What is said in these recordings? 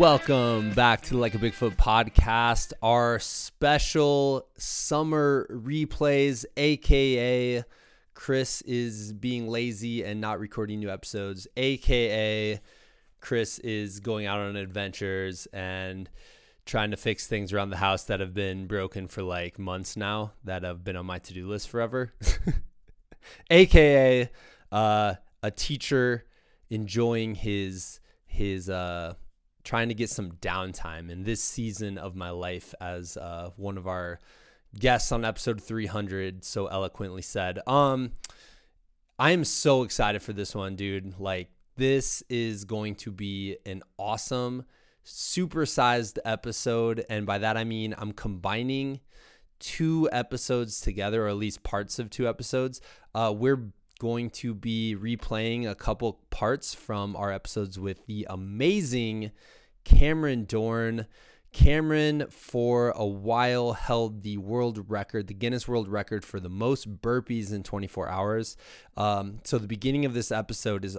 Welcome back to the Like a Bigfoot podcast, our special summer replays, aka Chris is being lazy and not recording new episodes, aka Chris is going out on adventures and trying to fix things around the house that have been broken for like months now that have been on my to do list forever, aka uh, a teacher enjoying his his uh trying to get some downtime in this season of my life, as uh, one of our guests on episode 300 so eloquently said. Um, I am so excited for this one, dude. Like, this is going to be an awesome, supersized episode. And by that, I mean I'm combining two episodes together, or at least parts of two episodes. Uh, we're going to be replaying a couple parts from our episodes with the amazing Cameron Dorn. Cameron, for a while, held the world record, the Guinness World Record for the most burpees in 24 hours. Um, so, the beginning of this episode is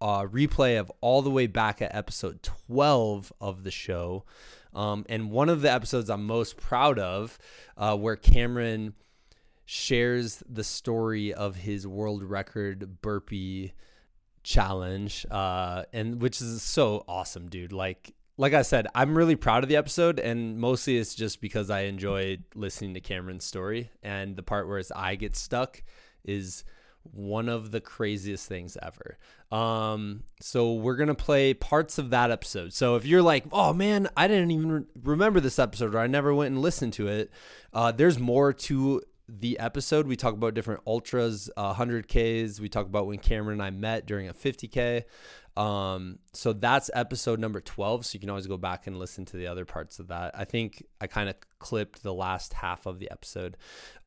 a replay of all the way back at episode 12 of the show. Um, and one of the episodes I'm most proud of, uh, where Cameron shares the story of his world record burpee challenge uh and which is so awesome dude like like I said, I'm really proud of the episode, and mostly it's just because I enjoyed listening to Cameron's story. And the part where his eye gets stuck is one of the craziest things ever. Um, so we're gonna play parts of that episode. So if you're like, oh man, I didn't even re- remember this episode, or I never went and listened to it, uh, there's more to the episode. We talk about different ultras, uh, 100Ks. We talk about when Cameron and I met during a 50K. Um, so that's episode number 12. So you can always go back and listen to the other parts of that. I think I kind of clipped the last half of the episode.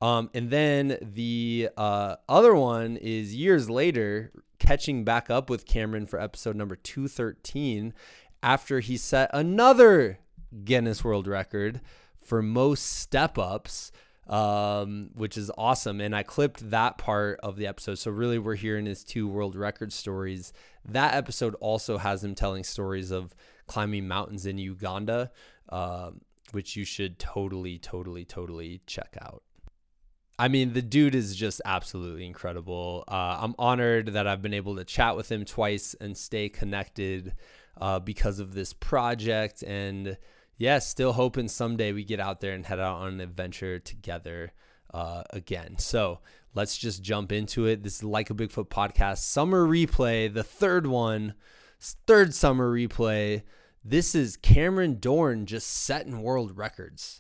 Um, and then the uh, other one is years later, catching back up with Cameron for episode number 213 after he set another Guinness World Record for most step ups um, which is awesome. And I clipped that part of the episode. So really, we're hearing his two world record stories. That episode also has him telling stories of climbing mountains in Uganda, uh, which you should totally, totally, totally check out. I mean, the dude is just absolutely incredible. Uh, I'm honored that I've been able to chat with him twice and stay connected uh, because of this project. And yeah, still hoping someday we get out there and head out on an adventure together uh, again. So let's just jump into it. This is Like a Bigfoot podcast, summer replay, the third one, third summer replay. This is Cameron Dorn just setting world records.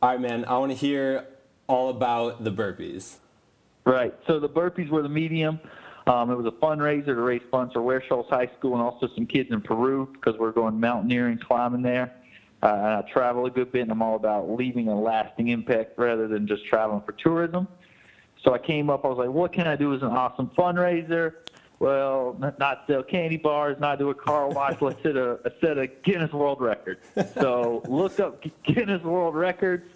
All right, man, I want to hear all about the burpees. Right. So the burpees were the medium. Um, it was a fundraiser to raise funds for Ware High School and also some kids in Peru because we're going mountaineering, climbing there. Uh, I travel a good bit, and I'm all about leaving a lasting impact rather than just traveling for tourism. So I came up. I was like, "What can I do as an awesome fundraiser?" Well, not sell candy bars, not do a car wash. let's set a, a set a Guinness World Record. So looked up Guinness World Records,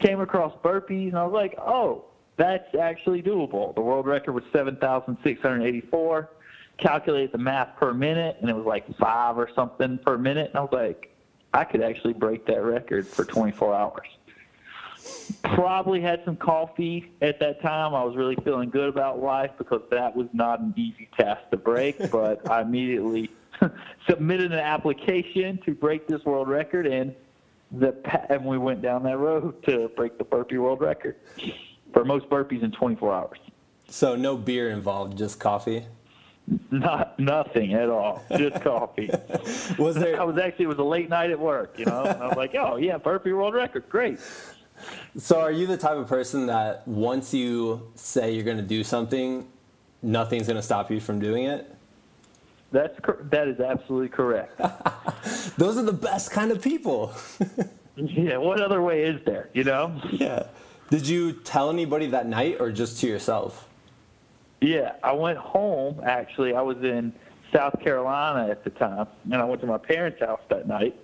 came across burpees, and I was like, "Oh, that's actually doable. The world record was 7,684. Calculate the math per minute, and it was like five or something per minute. And I was like, I could actually break that record for 24 hours. Probably had some coffee at that time. I was really feeling good about life because that was not an easy task to break. But I immediately submitted an application to break this world record, and the and we went down that road to break the burpee world record for most burpees in 24 hours. So no beer involved, just coffee. Not nothing at all, just coffee. was there? I was actually it was a late night at work, you know. And I was like, oh yeah, burpee world record, great. So are you the type of person that once you say you're going to do something, nothing's going to stop you from doing it? That's that is absolutely correct. Those are the best kind of people. yeah. What other way is there? You know? Yeah. Did you tell anybody that night or just to yourself? Yeah, I went home actually. I was in South Carolina at the time, and I went to my parents' house that night.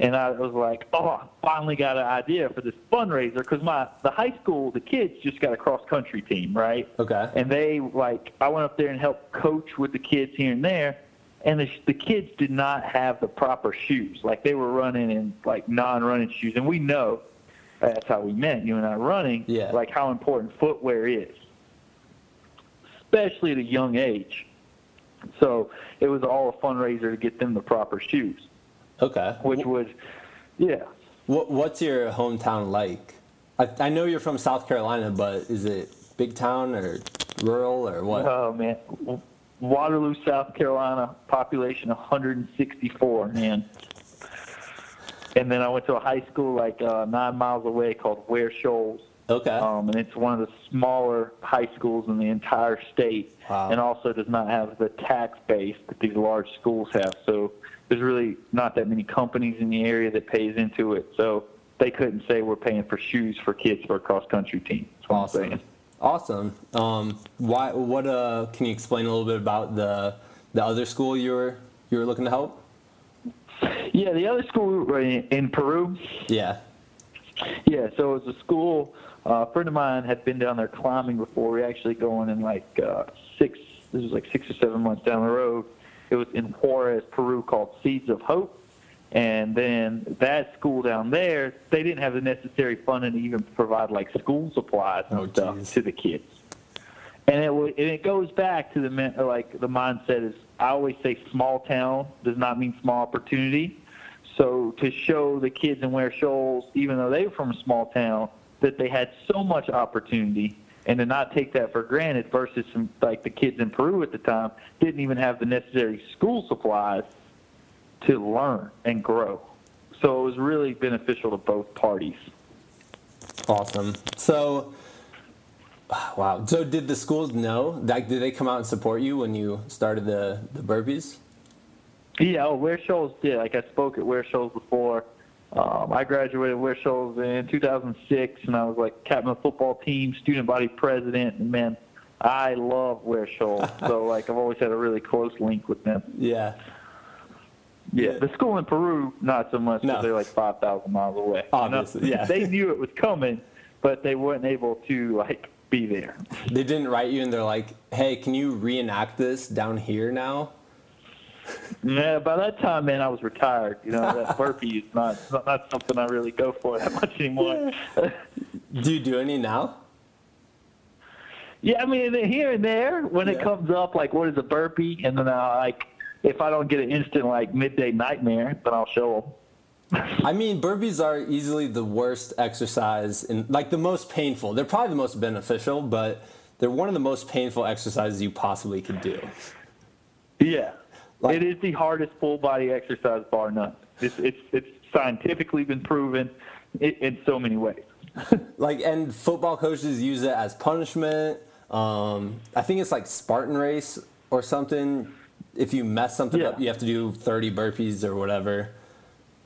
and I was like, oh, I finally got an idea for this fundraiser because my the high school, the kids just got a cross country team, right? Okay. And they like, I went up there and helped coach with the kids here and there, and the the kids did not have the proper shoes. Like they were running in like non-running shoes, and we know that's how we met you and I running. Yeah. Like how important footwear is, especially at a young age. So it was all a fundraiser to get them the proper shoes Okay. which was, yeah. What, what's your hometown like? I, I know you're from South Carolina, but is it big town or rural or what? Oh man, Waterloo, South Carolina, population 164, man. And then I went to a high school like uh, nine miles away called Ware Shoals, okay. um, and it's one of the smaller high schools in the entire state, Wow. and also does not have the tax base that these large schools have. So there's really not that many companies in the area that pays into it. So they couldn't say we're paying for shoes for kids for a cross country team. That's what I'm awesome. saying. Awesome. Um, why? What? Uh, can you explain a little bit about the the other school you were you were looking to help? Yeah, the other school in Peru. Yeah. Yeah, so it was a school. Uh, a friend of mine had been down there climbing before. We actually going in like uh, six. This was like six or seven months down the road. It was in Huaraz, Peru, called Seeds of Hope. And then that school down there, they didn't have the necessary funding to even provide like school supplies and Oh, stuff geez. to the kids. And it and it goes back to the like the mindset is I always say small town does not mean small opportunity. So to show the kids in Ware Shoals, even though they were from a small town, that they had so much opportunity and to not take that for granted versus some like the kids in Peru at the time didn't even have the necessary school supplies to learn and grow. So it was really beneficial to both parties. Awesome. So, wow. So, did the schools know? Like, did they come out and support you when you started the the burpees? Yeah, oh, Ware Shoals did. Like I spoke at Ware Shoals before. Um, I graduated Ware Shoals in 2006, and I was like captain of the football team, student body president, and man, I love Ware Shoals. so like I've always had a really close link with them. Yeah. Yeah, the school in Peru, not so much. No. they're like 5,000 miles away. Obviously, yeah. they knew it was coming, but they weren't able to like be there. They didn't write you and they're like, "Hey, can you reenact this down here now?" Yeah, by that time, man, I was retired. You know, that burpee is not not, not something I really go for that much anymore. Do you do any now? Yeah, I mean, here and there when it comes up, like what is a burpee, and then I like if I don't get an instant like midday nightmare, then I'll show them. I mean, burpees are easily the worst exercise and like the most painful. They're probably the most beneficial, but they're one of the most painful exercises you possibly could do. Yeah, Like- it is the hardest full body exercise bar none. It's it's it's scientifically been proven i in so many ways. Like, and football coaches use it as punishment. Um, I think it's like Spartan race or something. If you mess something Yeah. up, you have to do 30 burpees or whatever.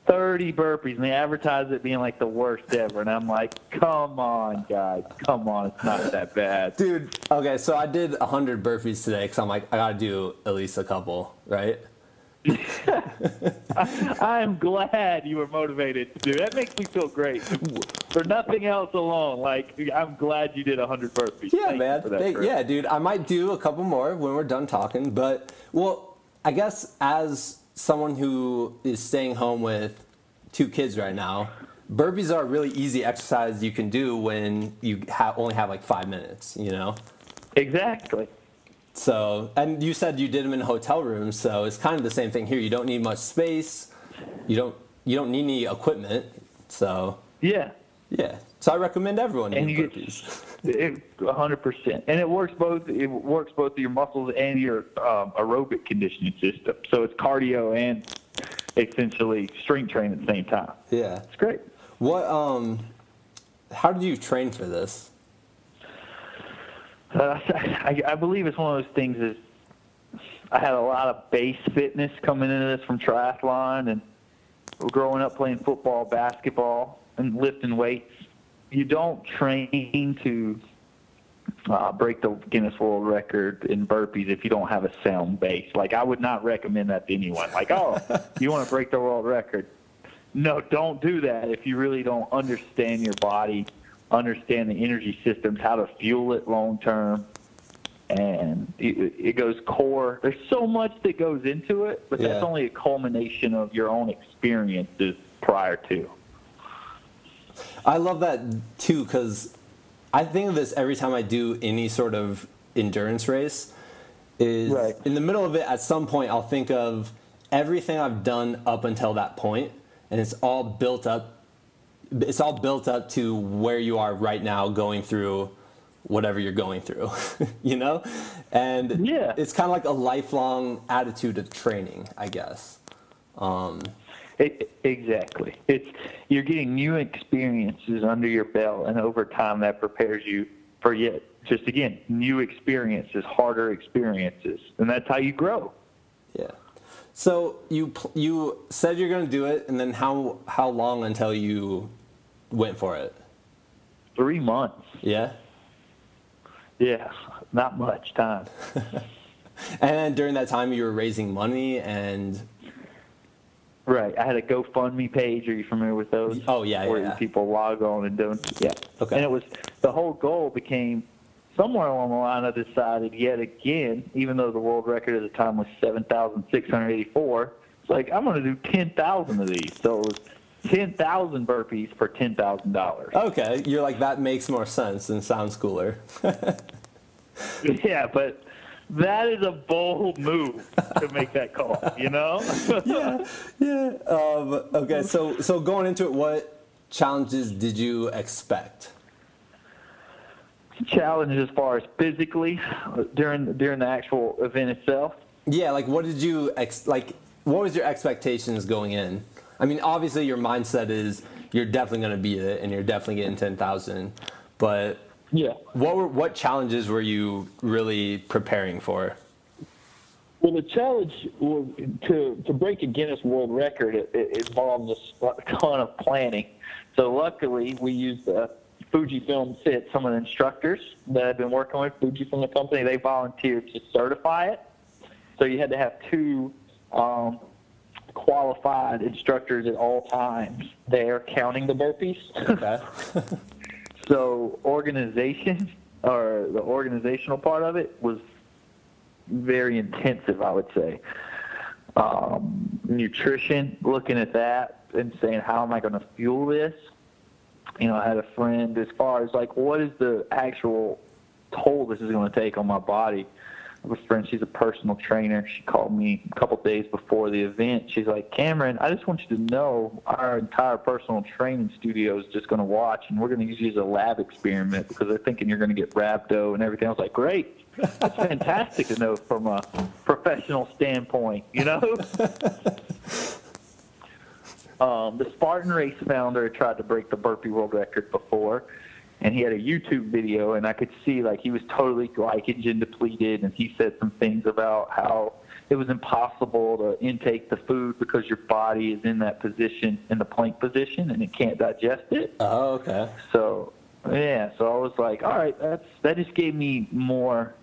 30 burpees, and they advertise it being like the worst ever. And I'm like, come on, guys, come on, it's not that bad. Dude, okay, so I did 100 burpees today because I'm like, I gotta do at least a couple, right? I'm glad you were motivated to do. That makes me feel great. For nothing else alone, like I'm glad you did 100 burpees. Yeah, Thank man. Thank- yeah, dude. I might do a couple more when we're done talking. But, well, I guess as someone who is staying home with two kids right now, burpees are a really easy exercise you can do when you ha- only have like five minutes, you know? Exactly. So, and you said you did them in hotel rooms, so it's kind of the same thing here. You don't need much space. You don't you don't need any equipment. So, Yeah. yeah. So I recommend everyone And do you burpees. It, 100%. And it works both it works both your muscles and your um, aerobic conditioning system. So it's cardio and essentially strength training at the same time. yeah. It's great. What um how did you train for this? Uh, I, I believe it's one of those things is I had a lot of base fitness coming into this from triathlon and growing up playing football, basketball, and lifting weights. You don't train to uh, break the Guinness World Record in burpees if you don't have a sound base. Like I would not recommend that to anyone. Like, oh, you want to break the world record? no, don't do that if you really don't understand your body, understand the energy systems, how to fuel it long term. And it, it goes core. There's so much that goes into it, but that's only a culmination of your own experiences prior to. I love that too because I think of this every time I do any sort of endurance race. Is Right. in the middle of it, at some point, I'll think of everything I've done up until that point, and it's all built up. It's all built up to where you are right now, going through whatever you're going through, you know, and Yeah. it's kind of like a lifelong attitude of training, I guess. Um, It, exactly. It's you're getting new experiences under your belt, and over time that prepares you for yet just again new experiences, harder experiences, and that's how you grow. Yeah. So you you said you're going to do it, and then how how long until you went for it? Three months. Yeah. Yeah, not much time. And during that time, you were raising money, and Right. I had a GoFundMe page. Are you familiar with those? Oh, yeah, Where yeah. people log on and don't. Yeah. Okay. And it was the whole goal became somewhere along the line. I decided yet again, even though the world record at the time was seven thousand six hundred eighty-four, it's like I'm going to do ten thousand of these. So it was ten thousand burpees for ten thousand dollars. okay, you're like that makes more sense and sounds cooler. Yeah, but. That is a bold move to make that call, you know? yeah, yeah. Um, okay, so so going into it, what challenges did you expect? Challenge as far as physically uh, during during the actual event itself. Yeah, like what did you ex- like? What was your expectations going in? I mean, obviously your mindset is you're definitely going to beat it, and you're definitely getting ten thousand. But Yeah. what were what challenges were you really preparing for? Well, the challenge to to break a Guinness World Record it, it involved a ton of planning. So luckily, we used uh, Fujifilm Fit. Some of the instructors that I've been working with, Fujifilm the company, they volunteered to certify it. So you had to have two um, qualified instructors at all times there counting the burpees. Okay. So organization or the organizational part of it was very intensive, I would say. Um, nutrition, looking at that and saying, how am I going to fuel this? You know, I had a friend as far as like, what is the actual toll this is going to take on my body? I have a friend, she's a personal trainer. She called me a couple days before the event. She's like, Cameron, I just want you to know our entire personal training studio is just going to watch, and we're going to use you as a lab experiment because they're thinking you're going to get rhabdo and everything. I was like, great. That's fantastic to know from a professional standpoint, you know? um, the Spartan Race founder had tried to break the burpee world record before, and he had a YouTube video, and I could see like he was totally glycogen depleted, and he said some things about how it was impossible to intake the food because your body is in that position, in the plank position, and it can't digest it. Oh, okay. So yeah, so I was like, all right, that's that just gave me more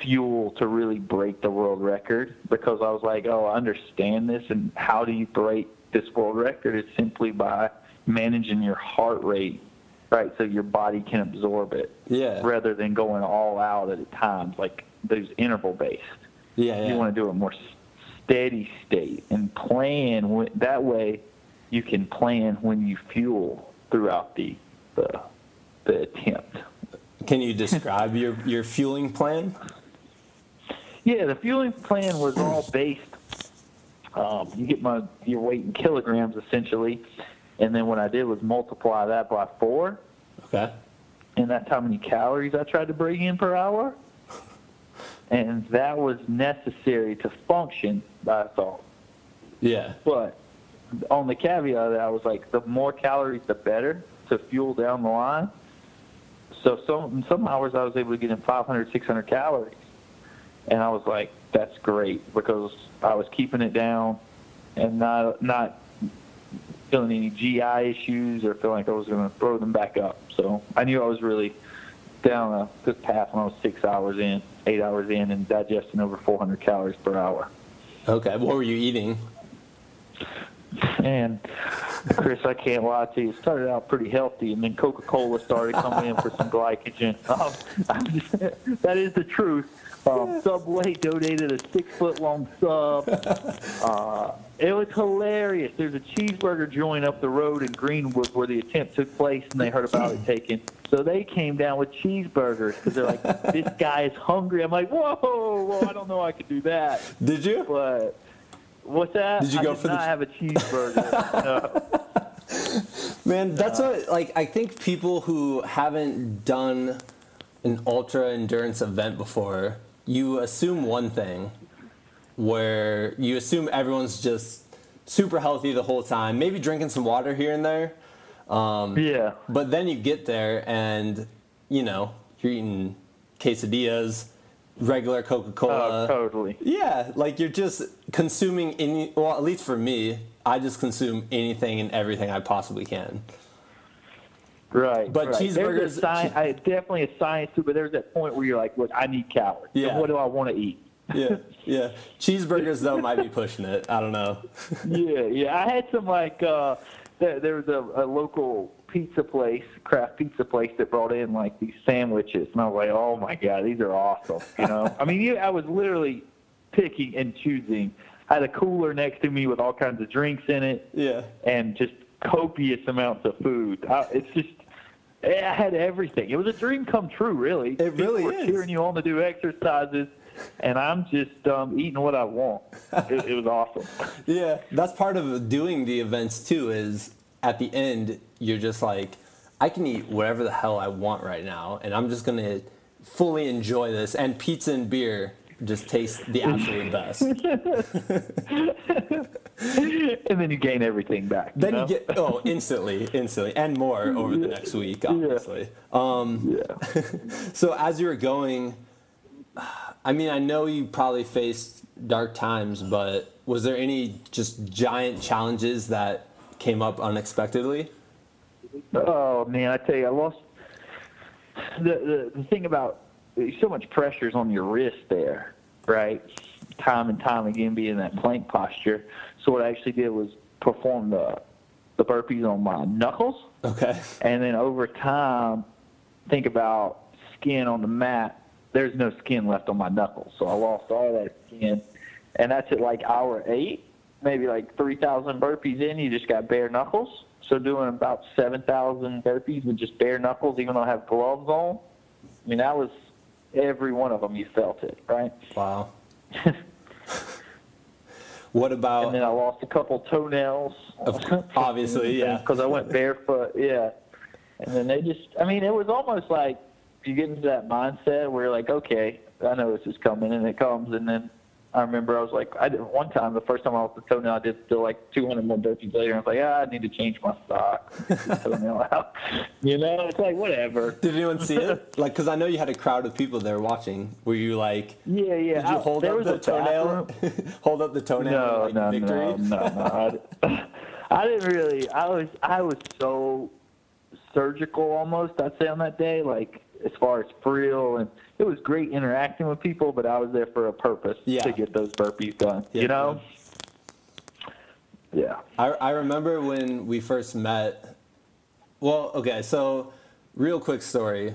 fuel to really break the world record because I was like, oh, I understand this, and how do you break this world record? It's simply by managing your heart rate, right, so your body can absorb it, Yeah. rather than going all out at times like those interval based. Yeah, yeah. You want to do a more steady state and plan that way. You can plan when you fuel throughout the the, the attempt. Can you describe your your fueling plan? Yeah, the fueling plan was all based. Um, you get my your weight in kilograms essentially, and then what I did was multiply that by four, Okay. and that's how many calories I tried to bring in per hour. And that was necessary to function, I thought. Yeah. But on the caveat that, I was like, the more calories, the better to fuel down the line. So some some hours I was able to get in 500, 600 calories, and I was like, that's great because I was keeping it down and not not feeling any GI issues or feeling like I was going to throw them back up. So I knew I was really down a good path when I was six hours in, eight hours in, and digesting over 400 calories per hour. Okay. What were you eating? And Chris, I can't lie to you. It started out pretty healthy, and then Coca-Cola started coming in for some glycogen. Um, just, that is the truth. Um, Subway donated a six-foot-long sub. Uh, it was hilarious. There's a cheeseburger joint up the road in Greenwood where the attempt took place, and they heard about it taken. So they came down with cheeseburgers because they're like, "This guy is hungry." I'm like, "Whoa, whoa! I don't know I could do that." Did you? But what's that? Did you I go did for the not ch- have a cheeseburger. no. Man, that's what like I think people who haven't done an ultra endurance event before, you assume one thing where you assume everyone's just super healthy the whole time, maybe drinking some water here and there. Um, Yeah. But then you get there and you know, you're eating quesadillas, regular Coca-Cola. Oh, totally. Yeah, like you're just consuming any. Well, at least for me, I just consume anything and everything I possibly can. Right. But right. cheeseburgers- science, I, definitely a science to, it, but there's that point where you're like, look, I need calories. Yeah. what do I want to eat? Yeah, yeah. Cheeseburgers though might be pushing it. I don't know. yeah, yeah. I had some like uh there, there was a, a local pizza place, craft pizza place that brought in like these sandwiches, and I was like, oh my god, these are awesome. You know, I mean, you, I was literally picking and choosing. I had a cooler next to me with all kinds of drinks in it. Yeah. and just copious amounts of food. I, it's just, I had everything. It was a dream come true, really. It really People were is. cheering you on to do exercises, and I'm just um, eating what I want. It, it was awesome. Yeah, that's part of doing the events too. Is at the end you're just like, I can eat whatever the hell I want right now, and I'm just gonna fully enjoy this. And pizza and beer just taste the absolute best. and then you gain everything back. You Then know? you get oh instantly, instantly, and more over the next week, obviously. Um, yeah. So as you were going, I mean, I know you probably faced dark times, but was there any just giant challenges that came up unexpectedly? Oh man, I tell you, I lost. The, the the thing about so much pressure is on your wrist there, right? Time and time again, being in that plank posture. So what I actually did was perform the the burpees on my knuckles, Okay. and then over time, think about skin on the mat. There's no skin left on my knuckles, so I lost all that skin, and that's at like hour eight, maybe like three thousand burpees in. You just got bare knuckles. So doing about seven thousand burpees with just bare knuckles, even though I have gloves on. I mean, that was every one of them. You felt it, right? Wow. what about? and then I lost a couple toenails. Of obviously, yeah. Because I went barefoot, yeah. And then they just, I mean, it was almost like you get into that mindset where you're like, okay, I know this is coming, and it comes, and then I remember I was like, I did one time, the first time I was the toenail, I did still like 200 more burpees later. I was like, ah, I need to change my sock. toenail out. You know, it's like whatever. Did anyone see it? Like, because I know you had a crowd of people there watching. Were you like, Yeah, yeah. did you hold there up was the toenail? hold up the toenail? No, like, no, victory? no, no, no. I, I didn't really. I was, I was so surgical almost. I'd say on that day, like as far as frill and it was great interacting with people, but I was there for a purpose Yeah. to get those burpees done. Yeah. You know? Yeah. I, I remember when we first met. Well, okay, so real quick story.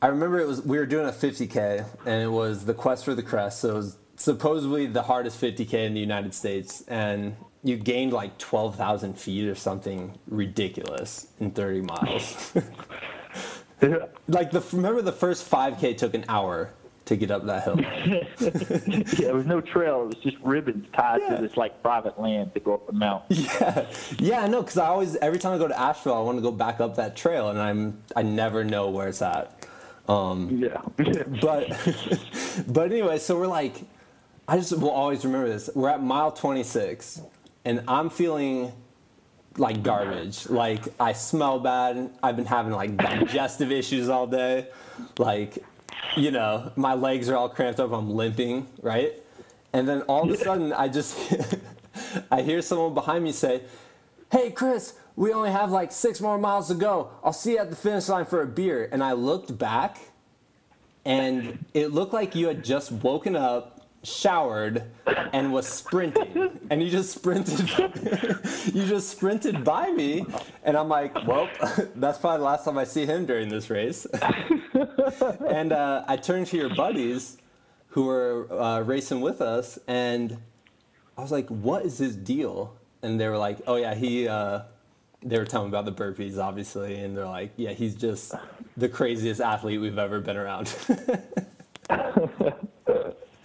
I remember it was we were doing a 50k and it was the quest for the crest. So it was supposedly the hardest 50k in the United States, and you gained like 12,000 feet or something ridiculous in 30 miles. like the remember the first 5k took an hour to get up that hill. yeah, there was no trail. It was just ribbons tied Yeah. to this like private land to go up the mountain. Yeah, yeah, I know. Cause I always, every time I go to Asheville, I want to go back up that trail, and I'm, I never know where it's at. Um, Yeah. but, but anyway, so we're like, I just will always remember this. We're at mile 26, and I'm feeling like garbage. Like I smell bad. I've been having like digestive issues all day. Like, you know, my legs are all cramped up. I'm limping, right? And then all of a sudden, I just, I hear someone behind me say, "Hey, Chris, we only have like six more miles to go. I'll see you at the finish line for a beer." And I looked back, and it looked like you had just woken up showered and was sprinting. And you just sprinted you just sprinted by me. And i'm like well that's probably the last time i see him during this race. And uh, i turned to your buddies who were uh, racing with us and i was like what is his deal? And they were like oh yeah he uh, they were telling about the burpees obviously. And they're like yeah he's just the craziest athlete we've ever been around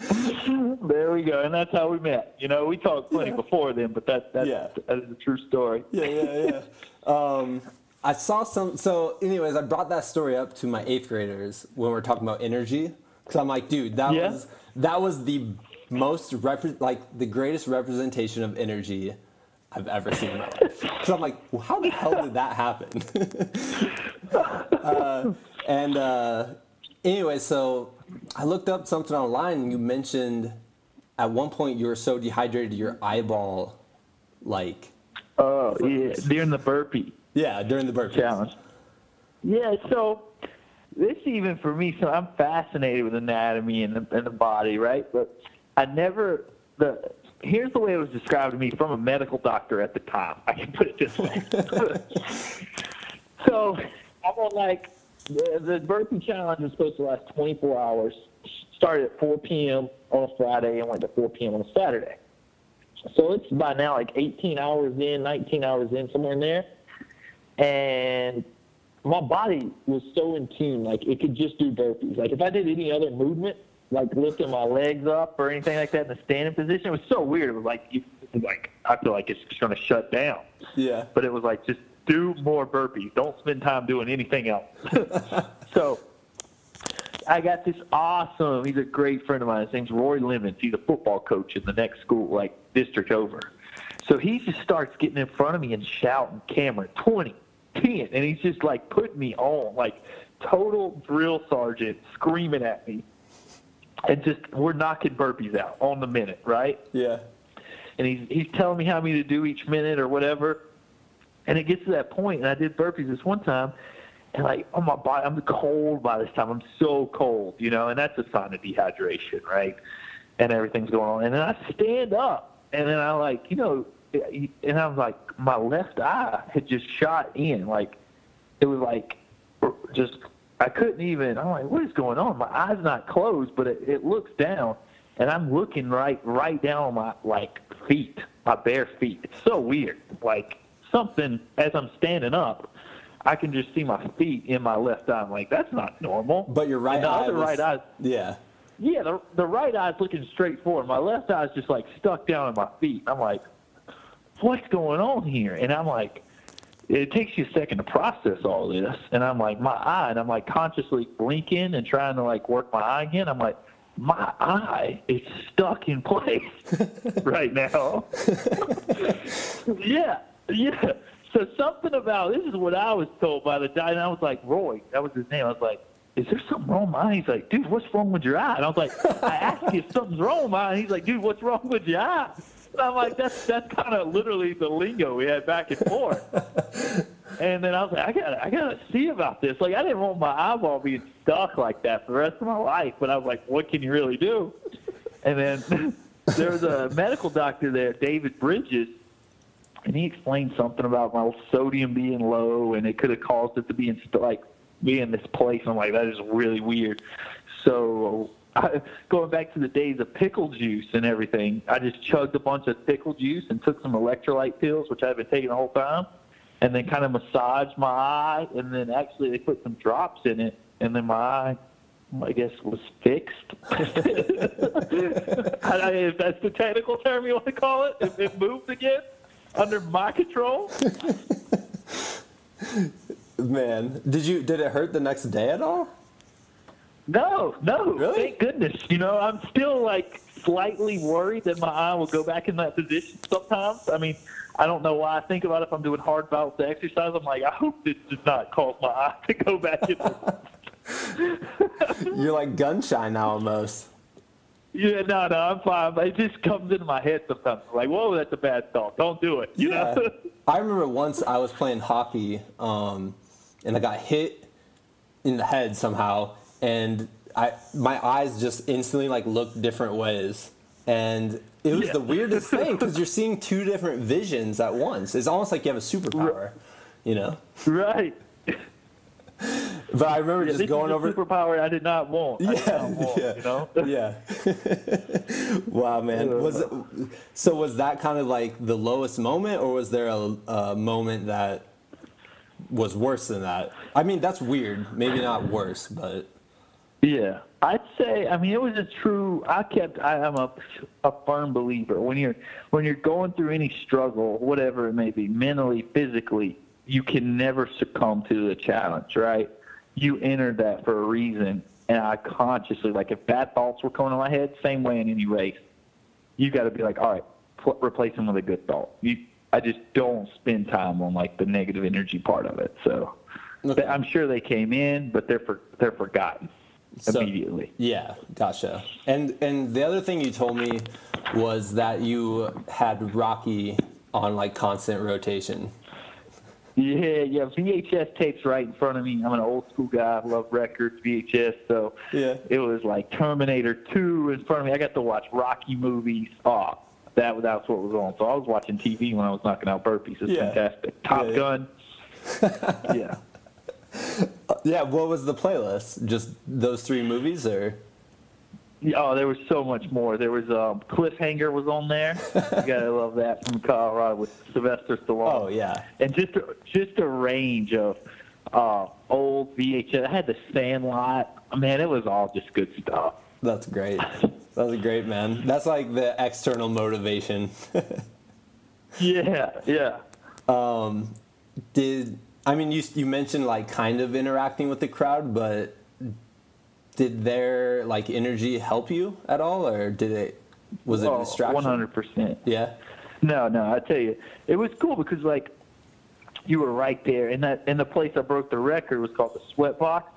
there we go, and that's how we met. You know, we talked plenty yeah. before then, but that that's, yeah. that is a true story. Yeah, yeah, yeah. um, I saw some. So, anyways, I brought that story up to my eighth graders when we are talking about energy, because I'm like, dude, that yeah. was that was the most like the greatest representation of energy I've ever seen in my life. So I'm like, well, how the hell did that happen? uh, and uh, anyway, so I looked up something online and you mentioned at one point you were so dehydrated your eyeball like Oh yeah, during the burpee. Yeah, during the burpee challenge. Yeah, so this even for me, so I'm fascinated with anatomy and the, and the body, right? But I never the here's the way it was described to me from a medical doctor at the time. I can put it this way. so I'm on like the, the burpee challenge was supposed to last 24 hours. Started at 4 p.m. on a Friday and went to 4 p.m. on a Saturday. So it's by now like 18 hours in, 19 hours in, somewhere in there. And my body was so in tune, like it could just do burpees. Like if I did any other movement, like lifting my legs up or anything like that in the standing position, it was so weird. It was like, it was like I feel like it's just going to shut down. Yeah. But it was like just do more burpees. Don't spend time doing anything else. so I got this awesome. He's a great friend of mine. His name's Roy Lemons. He's a football coach in the next school, like district over. So he just starts getting in front of me and shouting, Cameron, 20, 10. And he's just like putting me on, like total drill sergeant screaming at me. And just, we're knocking burpees out on the minute, right? Yeah. And he's, he's telling me how many to do each minute or whatever. And it gets to that point, and I did burpees this one time, and like, oh my body, I'm cold by this time. I'm so cold, you know, and that's a sign of dehydration, right? And everything's going on. And then I stand up, and then I like, you know, eh, and I was like, my left eye had just shot in, like it was like just I couldn't even. I'm like, what is going on? My eye's not closed, but it, it looks down, and I'm looking right right down on my like feet, my bare feet. It's so weird, like something as I'm standing up. I can just see my feet in my left eye. I'm like, that's not normal. But your right and the eye. other was, right eye. Yeah. Yeah, the the right eye's looking straight forward. My left eye's just like stuck down in my feet. I'm like, what's going on here? And I'm like, it takes you a second to process all this. And I'm like, my eye, and I'm like consciously blinking and trying to like work my eye again. I'm like, my eye is stuck in place right now. yeah, yeah. So something about this is what I was told by the guy, and I was like, Roy, that was his name. I was like, is there something wrong with my eye? He's like, dude, what's wrong with your eye? And I was like, I asked you if something's wrong with my eye. And he's like, dude, what's wrong with your eye? And I'm like, that's that's kind of literally the lingo we had back and forth. and then I was like, I gotta I gotta see about this. Like I didn't want my eyeball being stuck like that for the rest of my life. But I was like, what can you really do? And then there was a medical doctor there, David Bridges, and he explained something about my sodium being low and it could have caused it to be in like be in this place. I'm like, that is really weird. So I, going back to the days of pickle juice and everything, I just chugged a bunch of pickle juice and took some electrolyte pills, which I've been taking the whole time, and then kind of massaged my eye, and then actually they put some drops in it, and then my eye I guess was fixed. if that's the technical term you want to call it, if it moved again under my control. Man, did you did it hurt the next day at all? No, no. Really? Thank goodness. You know, I'm still like slightly worried that my eye will go back in that position sometimes. I mean, I don't know why I think about it if I'm doing hard bouts of exercise. I'm like, I hope this does not cause my eye to go back in. You're like gun shy now almost. Yeah, no, no, I'm fine. It just comes into my head sometimes. Like, whoa, that's a bad thought. Don't do it. You yeah. know? I remember once I was playing hockey, um, and I got hit in the head somehow, and I my eyes just instantly like looked different ways, and it was Yeah. the weirdest thing because you're seeing two different visions at once. It's almost like you have a superpower, you know. Right. But I remember Yeah, just going over. superpower I did not want. I did not want, yeah, You know. yeah. wow, man. Was it, so? Was that kind of like the lowest moment, or was there a, a moment that was worse than that? I mean, that's weird. Maybe not worse, but Yeah, I'd say. I mean, it was a true. I kept. I, I'm a a firm believer when you're when you're going through any struggle, whatever it may be, mentally, physically, you can never succumb to the challenge. Right? You entered that for a reason, and I consciously like if bad thoughts were coming in my head, same way in any race, you got to be like, all right, pl- replace them with a good thought. You, I just don't spend time on like the negative energy part of it. So. Okay. I'm sure they came in, but they're for, they're forgotten So- immediately. Yeah, gotcha. And and the other thing you told me was that you had Rocky on like constant rotation. Yeah, yeah. VHS tapes right in front of me. I'm an old school guy. I love records, VHS. So Yeah. it was like Terminator 2 in front of me. I got to watch Rocky movies. Oh, that that's what was on. So I was watching TV when I was knocking out burpees. It's Yeah. fantastic. Top Yeah, yeah. Gun. yeah. Yeah, what was the playlist? Just those three movies, or Oh, there was so much more. There was um, Cliffhanger was on there. you gotta love that from Colorado with Sylvester Stallone. oh yeah, and just a, just a range of uh, old VHS. I had the Sandlot. Man, it was all just good stuff. that's great. That's great, man. That's like the external motivation. Yeah, yeah. Um, did I mean you you mentioned like kind of interacting with the crowd, but did their like energy help you at all, or did it was it a distraction? One hundred percent. Yeah. No, no. I tell you, it was cool because like you were right there, and that and the place I broke the record was called the Sweat Box.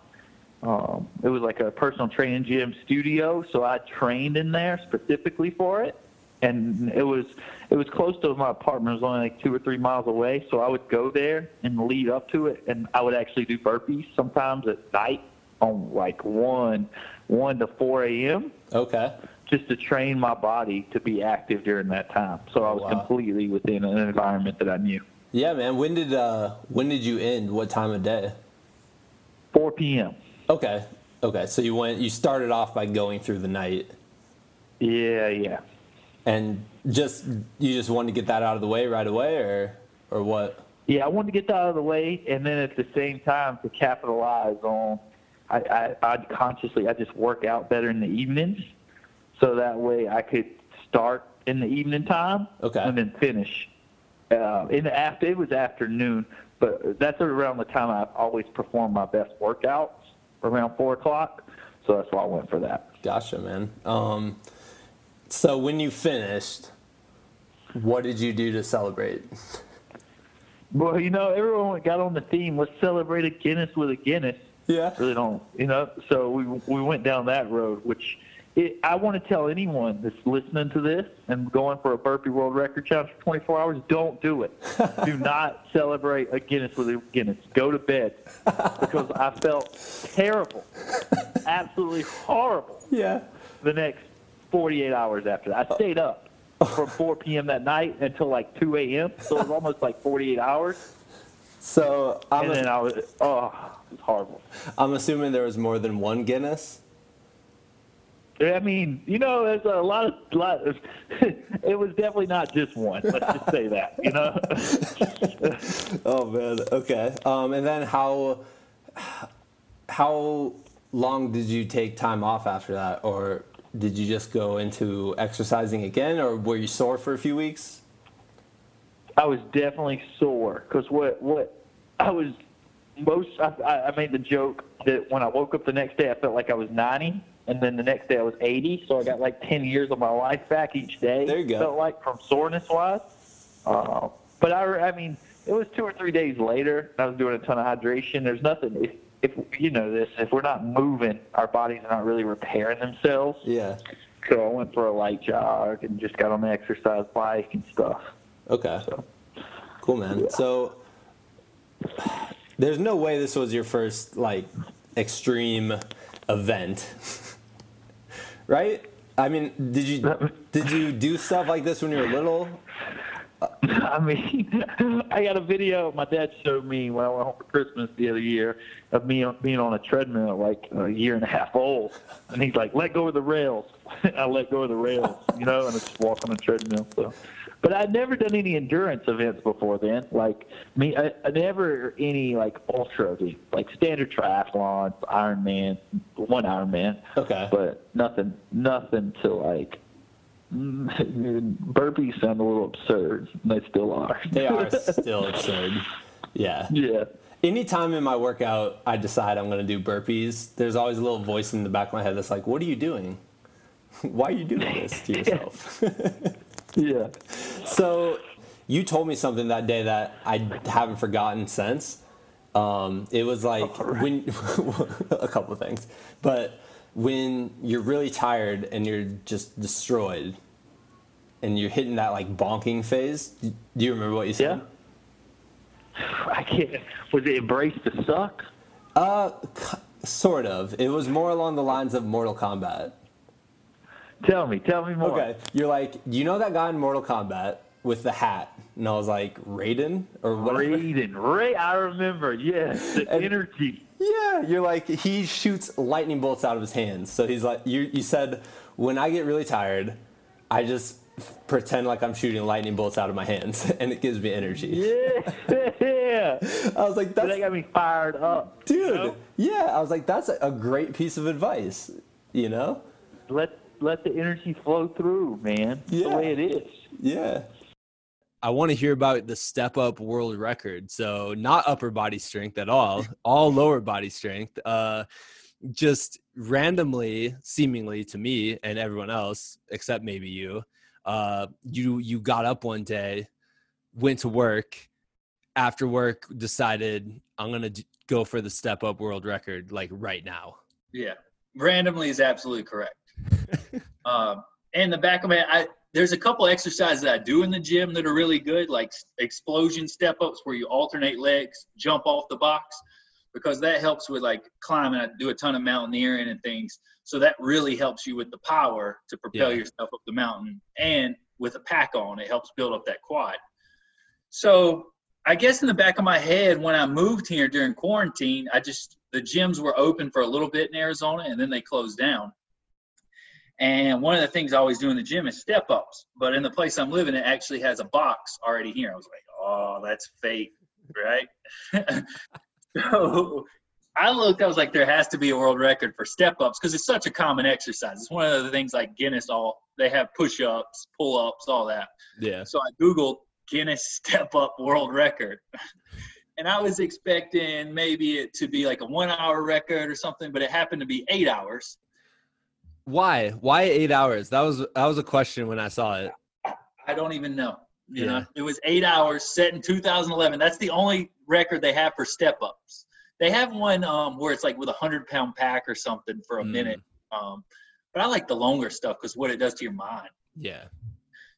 Um, it was like a personal training gym studio, so I trained in there specifically for it, and it was it was close to my apartment. It was only like two or three miles away, so I would go there and lead up to it, and I would actually do burpees sometimes at night on like one one to four a.m Okay. just to train my body to be active during that time. So I was Wow. completely within an environment that I knew. Yeah, man. When did uh when did you end? What time of day? 4 p.m. Okay. Okay. So you went you started off by going through the night Yeah, yeah. and just you just wanted to get that out of the way right away or or what? Yeah, I wanted to get that out of the way, and then at the same time to capitalize on. I, I, I consciously I just work out better in the evenings, so that way I could start in the evening time Okay. and then finish. Uh, in the after it was afternoon, but that's around the time I always perform my best workouts around four o'clock. So that's why I went for that. Gotcha, man. Um so when you finished, what did you do to celebrate? Well, you know, everyone got on the theme. Let's celebrate a Guinness with a Guinness. Yeah. really don't, you know. So we we went down that road, which it, I want to tell anyone that's listening to this and going for a burpee world record challenge for 24 hours, don't do it. do not celebrate a Guinness with a Guinness. Go to bed because I felt terrible, absolutely horrible Yeah. the next 48 hours after that. I stayed up from 4 p.m. that night until like 2 a.m. So it was almost like 48 hours. So I'm And then I was, oh, it was horrible. I'm assuming there was more than one Guinness. I mean, you know, there's a lot of lot. Of, it was definitely not just one. Let's just say that. You know. Oh man. Okay. Um, and then how how long did you take time off after that, or did you just go into exercising again, or were you sore for a few weeks? I was definitely sore because what what I was most. I, I made the joke that when I woke up the next day, I felt like I was 90, and then the next day I was 80. So I got like 10 years of my life back each day. There you go. Felt like from soreness wise. Uh, but I, I mean, it was two or three days later. and I was doing a ton of hydration. There's nothing. If, if you know this, if we're not moving, our bodies are not really repairing themselves. Yeah. So I went for a light jog and just got on the exercise bike and stuff. Okay. So. Cool, man. So there's no way this was your first like extreme event, right? I mean, did you did you do stuff like this when you were little? I mean, I got a video my dad showed me when I went home for Christmas the other year of me being on a treadmill like a year and a half old, and he's like, "Let go of the rails." I let go of the rails, you know, and I just walk on a treadmill. So, but I'd never done any endurance events before then. Like me, I, I never any like ultra event, like standard triathlon, Ironman, one Ironman. Okay. But nothing, nothing to like burpees sound a little absurd. They still are. they are still absurd. Yeah. Yeah. Anytime in my workout I decide I'm going to do burpees, there's always a little voice in the back of my head that's like, "What are you doing? Why are you doing this to yourself?" Yeah. So, you told me something that day that I haven't forgotten since. Um, it was like right. when a couple of things, but when you're really tired and you're just destroyed and you're hitting that like bonking phase. Do you remember what you said? Yeah. I can't. Was it embrace the suck? Uh, sort of. It was more along the lines of Mortal Kombat. Tell me, tell me more. Okay, you're like, you know that guy in Mortal Kombat with the hat, and I was like, Raiden or whatever. Raiden, Ray. I remember. Yes, the and, energy. Yeah, you're like he shoots lightning bolts out of his hands. So he's like, you you said when I get really tired, I just pretend like I'm shooting lightning bolts out of my hands, and it gives me energy. Yeah, I was like, that's that got me fired up, dude. You know? Yeah, I was like, that's a great piece of advice. You know, let let the energy flow through, man. Yeah. the way it is. Yeah. I want to hear about the step up world record. So not upper body strength at all, all lower body strength. Uh, just randomly, seemingly to me and everyone else, except maybe you, uh, you you got up one day, went to work, after work decided I'm gonna d- go for the step up world record like right now. Yeah, randomly is absolutely correct. um, and the back of my I there's a couple exercises that I do in the gym that are really good, like explosion step ups where you alternate legs, jump off the box, because that helps with like climbing. I do a ton of mountaineering and things. So that really helps you with the power to propel yeah. yourself up the mountain. And with a pack on, it helps build up that quad. So I guess in the back of my head, when I moved here during quarantine, I just, the gyms were open for a little bit in Arizona and then they closed down. And one of the things I always do in the gym is step ups. But in the place I'm living, it actually has a box already here. I was like, oh, that's fake, right? so I looked, I was like, there has to be a world record for step ups because it's such a common exercise. It's one of the things like Guinness, all they have push ups, pull ups, all that. Yeah. So I Googled Guinness step up world record. and I was expecting maybe it to be like a one hour record or something, but it happened to be eight hours. Why? Why eight hours? That was that was a question when I saw it. I don't even know. You yeah. know, it was eight hours set in 2011. That's the only record they have for step ups. They have one um, where it's like with a hundred pound pack or something for a mm. minute. Um, but I like the longer stuff because what it does to your mind. Yeah.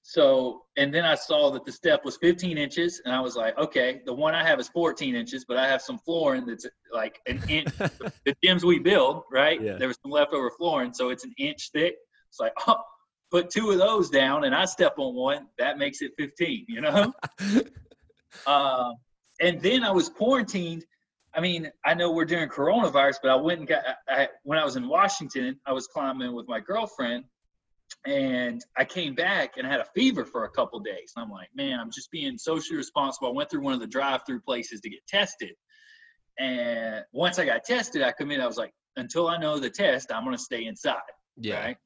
So, and then I saw that the step was 15 inches, and I was like, okay, the one I have is 14 inches, but I have some flooring that's like an inch. the gyms we build, right? Yeah. There was some leftover flooring, so it's an inch thick. It's like, oh, put two of those down, and I step on one. That makes it 15, you know? uh, and then I was quarantined. I mean, I know we're doing coronavirus, but I went and got, I, when I was in Washington, I was climbing with my girlfriend and I came back and I had a fever for a couple days. And I'm like, man, I'm just being socially responsible. I went through one of the drive-through places to get tested, and once I got tested, I come in. I was like, until I know the test, I'm gonna stay inside. Yeah. Right?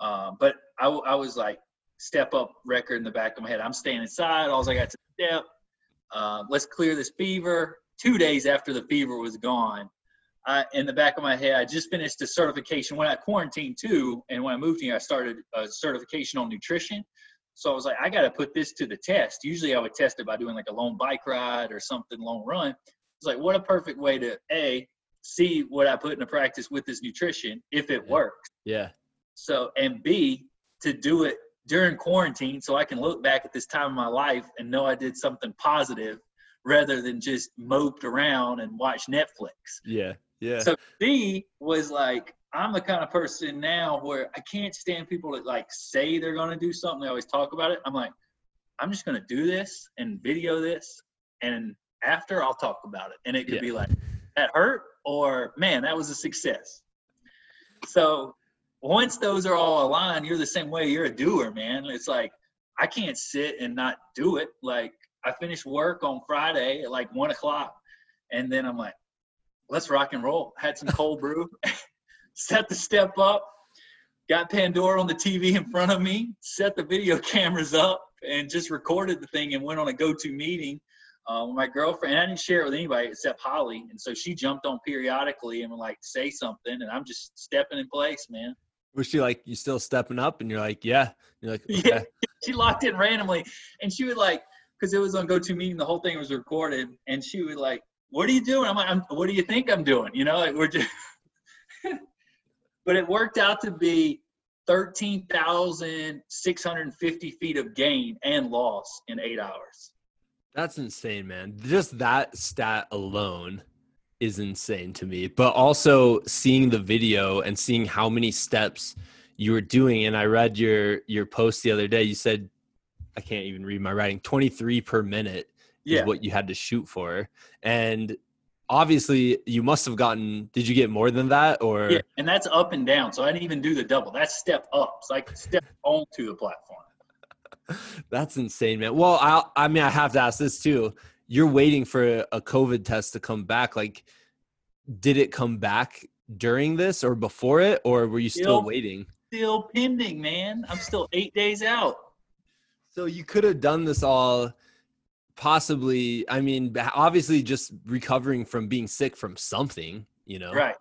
Uh, but I, I was like, step up record in the back of my head. I'm staying inside. All I got to step. Uh, let's clear this fever. Two days after the fever was gone, I, in the back of my head, I just finished a certification when I quarantined too, and when I moved here, I started a certification on nutrition. So I was like, I got to put this to the test. Usually, I would test it by doing like a long bike ride or something long run. It's like, what a perfect way to a see what I put into practice with this nutrition if it works. Yeah. So and b to do it during quarantine, so I can look back at this time of my life and know I did something positive rather than just moped around and watch Netflix. Yeah. Yeah. So B was like, I'm the kind of person now where I can't stand people that like say they're going to do something. They always talk about it. I'm like, I'm just going to do this and video this. And after I'll talk about it. And it could yeah. be like, that hurt or man, that was a success. So once those are all aligned, you're the same way. You're a doer, man. It's like, I can't sit and not do it. Like I finish work on Friday at like one o'clock. And then I'm like, let's rock and roll. Had some cold brew, set the step up, got Pandora on the TV in front of me, set the video cameras up, and just recorded the thing and went on a go-to meeting uh, with my girlfriend. And I didn't share it with anybody except Holly, and so she jumped on periodically and would like say something, and I'm just stepping in place, man. Was she like, you still stepping up? And you're like, yeah. You're like, okay. yeah. She locked in randomly, and she would like, because it was on go-to meeting, the whole thing was recorded, and she would like what are you doing? I'm like, I'm, what do you think I'm doing? You know, we're just, but it worked out to be 13,650 feet of gain and loss in eight hours. That's insane, man. Just that stat alone is insane to me. But also seeing the video and seeing how many steps you were doing. And I read your your post the other day. You said, I can't even read my writing, 23 per minute yeah. is what you had to shoot for. And obviously you must have gotten did you get more than that or yeah and that's up and down so i didn't even do the double that's step up it's like step onto the platform that's insane man well i i mean i have to ask this too you're waiting for a covid test to come back like did it come back during this or before it or were you still, still waiting still pending man i'm still eight days out so you could have done this all possibly i mean obviously just recovering from being sick from something you know right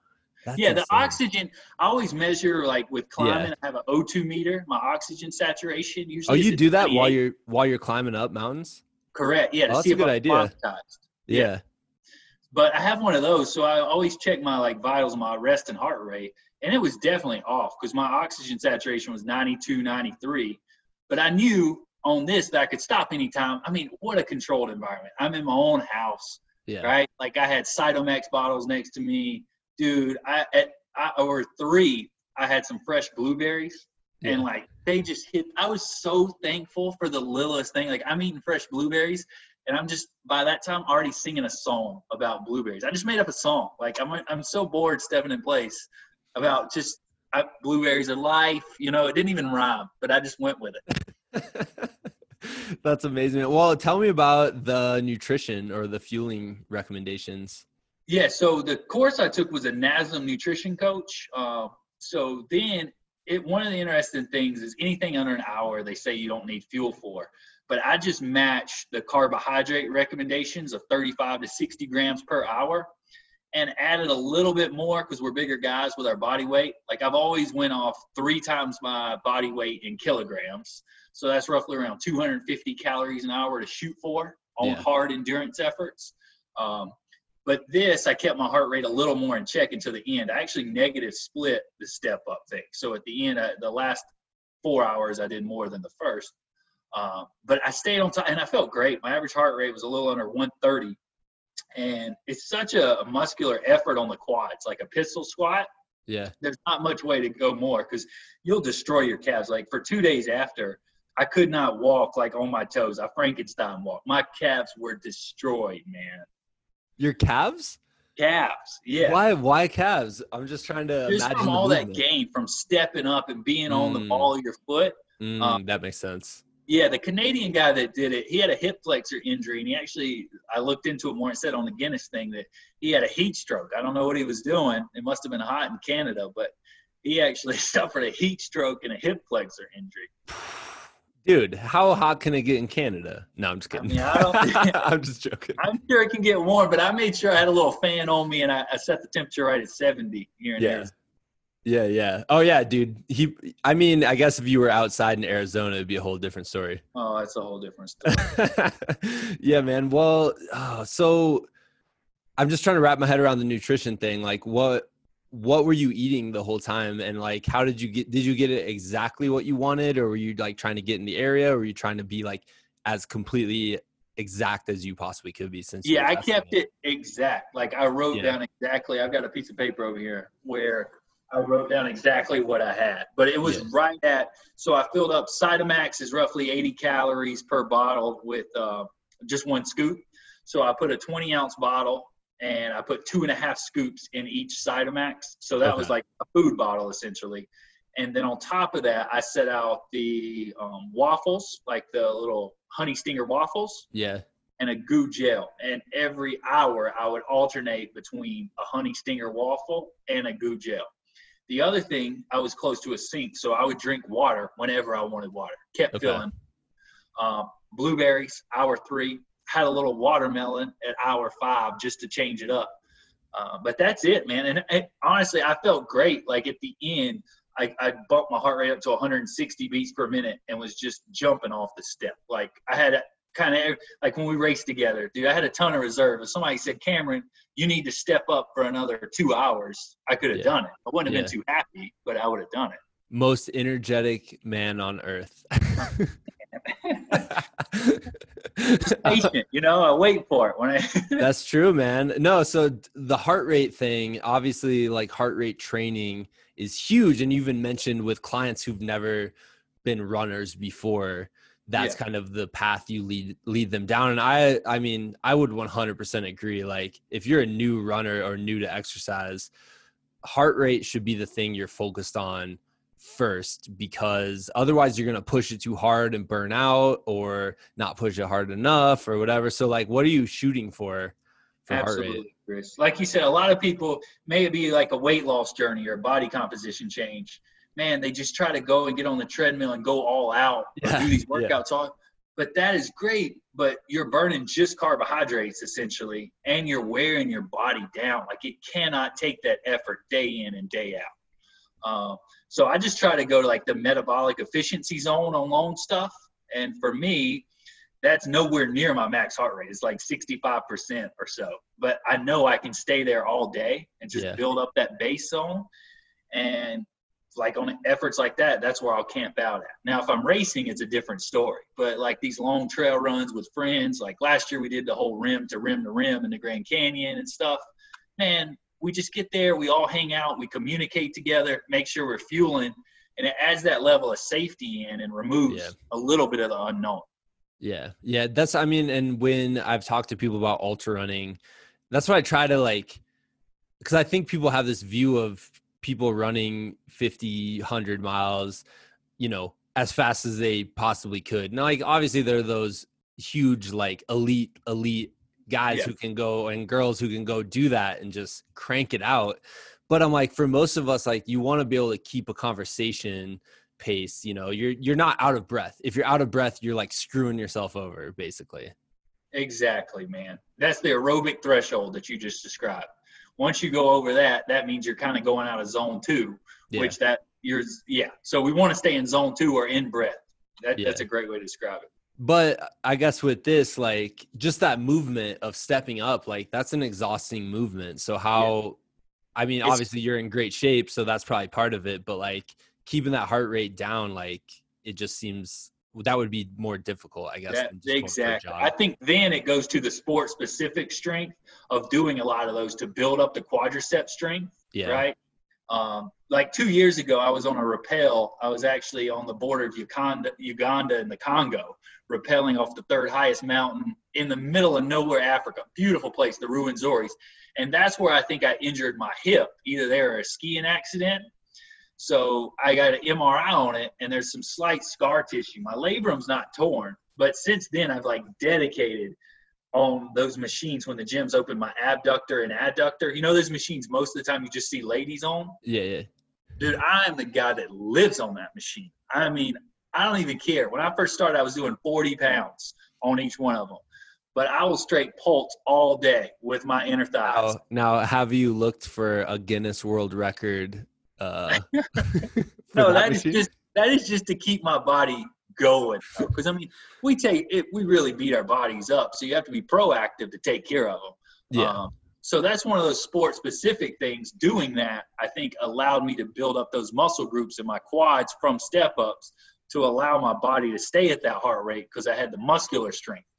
That's yeah insane. the oxygen i always measure like with climbing yeah. i have an o2 meter my oxygen saturation usually oh you do that while you're while you're climbing up mountains correct yeah oh, that's a good idea yeah. yeah but i have one of those so i always check my like vitals my rest and heart rate and it was definitely off because my oxygen saturation was 92 93 but i knew on this that I could stop anytime. I mean, what a controlled environment. I'm in my own house, yeah. right? Like I had Cytomax bottles next to me, dude. I at I, or three, I had some fresh blueberries, yeah. and like they just hit. I was so thankful for the littlest thing. Like I'm eating fresh blueberries, and I'm just by that time already singing a song about blueberries. I just made up a song. Like I'm I'm so bored stepping in place about just I, blueberries are life. You know, it didn't even rhyme, but I just went with it. That's amazing. Well, tell me about the nutrition or the fueling recommendations. Yeah, so the course I took was a NASM nutrition coach. Uh, so then, it one of the interesting things is anything under an hour they say you don't need fuel for. But I just matched the carbohydrate recommendations of 35 to 60 grams per hour and added a little bit more because we're bigger guys with our body weight. Like I've always went off three times my body weight in kilograms. So that's roughly around 250 calories an hour to shoot for on yeah. hard endurance efforts. Um, but this, I kept my heart rate a little more in check until the end. I actually negative split the step up thing. So at the end, I, the last four hours, I did more than the first. Uh, but I stayed on top and I felt great. My average heart rate was a little under 130. And it's such a, a muscular effort on the quads, like a pistol squat. Yeah. There's not much way to go more because you'll destroy your calves. Like for two days after, I could not walk like on my toes. I Frankenstein walk. My calves were destroyed, man. Your calves? Calves, yeah. Why? Why calves? I'm just trying to just imagine from all that gain from stepping up and being mm. on the mm. ball of your foot. Mm, um, that makes sense. Yeah, the Canadian guy that did it, he had a hip flexor injury, and he actually, I looked into it more and said on the Guinness thing that he had a heat stroke. I don't know what he was doing. It must have been hot in Canada, but he actually suffered a heat stroke and a hip flexor injury. Dude, how hot can it get in Canada? No, I'm just kidding. I mean, I am just joking. I'm sure it can get warm, but I made sure I had a little fan on me and I, I set the temperature right at 70 here and yeah. Yeah, yeah. Oh yeah, dude. He I mean, I guess if you were outside in Arizona, it'd be a whole different story. Oh, that's a whole different story. yeah, man. Well, oh, so I'm just trying to wrap my head around the nutrition thing. Like what what were you eating the whole time and like how did you get did you get it exactly what you wanted or were you like trying to get in the area or were you trying to be like as completely exact as you possibly could be since yeah i kept it. it. exact like i wrote yeah. down exactly i've got a piece of paper over here where i wrote down exactly what i had but it was yeah. right at so i filled up cytomax is roughly 80 calories per bottle with uh, just one scoop so i put a 20 ounce bottle and i put two and a half scoops in each cytomax so that okay. was like a food bottle essentially and then on top of that, I set out the um, waffles, like the little honey stinger waffles. Yeah. And a GU gel. And every hour, I would alternate between a honey stinger waffle and a GU gel. The other thing, I was close to a sink, so I would drink water whenever I wanted water. Kept okay. filling. Um, blueberries, hour three. Had a little watermelon at hour five just to change it up. Uh, but that's it, man. And, and honestly, I felt great. Like at the end, I, I bumped my heart rate up to 160 beats per minute and was just jumping off the step. Like I had kind of like when we raced together, dude, I had a ton of reserve. If somebody said, Cameron, you need to step up for another two hours, I could have yeah. done it. I wouldn't have yeah. been too happy, but I would have done it. Most energetic man on earth. patient, you know, I wait for it when I That's true, man. No, so the heart rate thing, obviously like heart rate training is huge and you even mentioned with clients who've never been runners before that's yeah. kind of the path you lead lead them down and i i mean i would 100% agree like if you're a new runner or new to exercise heart rate should be the thing you're focused on first because otherwise you're going to push it too hard and burn out or not push it hard enough or whatever so like what are you shooting for for Absolutely, Chris. Like you said, a lot of people may it be like a weight loss journey or body composition change. Man, they just try to go and get on the treadmill and go all out yeah. do these workouts yeah. all. But that is great, but you're burning just carbohydrates essentially, and you're wearing your body down. Like it cannot take that effort day in and day out. Uh, so I just try to go to like the metabolic efficiency zone on long stuff. And for me, that's nowhere near my max heart rate. It's like 65% or so. But I know I can stay there all day and just yeah. build up that base zone. And like on efforts like that, that's where I'll camp out at. Now, if I'm racing, it's a different story. But like these long trail runs with friends, like last year we did the whole rim to rim to rim in the Grand Canyon and stuff. Man, we just get there, we all hang out, we communicate together, make sure we're fueling, and it adds that level of safety in and removes yeah. a little bit of the unknown. Yeah. Yeah. That's, I mean, and when I've talked to people about ultra running, that's what I try to like, because I think people have this view of people running 50, 100 miles, you know, as fast as they possibly could. Now, like, obviously, there are those huge, like, elite, elite guys yeah. who can go and girls who can go do that and just crank it out. But I'm like, for most of us, like, you want to be able to keep a conversation pace you know you're you're not out of breath if you're out of breath you're like screwing yourself over basically exactly man that's the aerobic threshold that you just described once you go over that that means you're kind of going out of zone two yeah. which that you're yeah so we want to stay in zone two or in breath that, yeah. that's a great way to describe it but i guess with this like just that movement of stepping up like that's an exhausting movement so how yeah. i mean it's, obviously you're in great shape so that's probably part of it but like keeping that heart rate down, like it just seems that would be more difficult, I guess. That, exactly. I think then it goes to the sport specific strength of doing a lot of those to build up the quadricep strength. Yeah. Right. Um, like two years ago, I was on a rappel. I was actually on the border of Uganda, Uganda and the Congo, rappelling off the third highest mountain in the middle of nowhere, Africa. Beautiful place, the Ruwenzoris. And that's where I think I injured my hip, either there or a skiing accident so I got an MRI on it, and there's some slight scar tissue. My labrum's not torn, but since then I've like dedicated on those machines when the gym's open my abductor and adductor. You know those machines most of the time you just see ladies on. Yeah, yeah. Dude, I am the guy that lives on that machine. I mean, I don't even care. When I first started, I was doing 40 pounds on each one of them but I will straight pulse all day with my inner thighs. Now, now, have you looked for a Guinness World Record uh, no, that, that is just that is just to keep my body going. Because I mean, we take it, we really beat our bodies up, so you have to be proactive to take care of them. Yeah. Um, so that's one of those sport specific things. Doing that, I think, allowed me to build up those muscle groups in my quads from step ups to allow my body to stay at that heart rate because I had the muscular strength.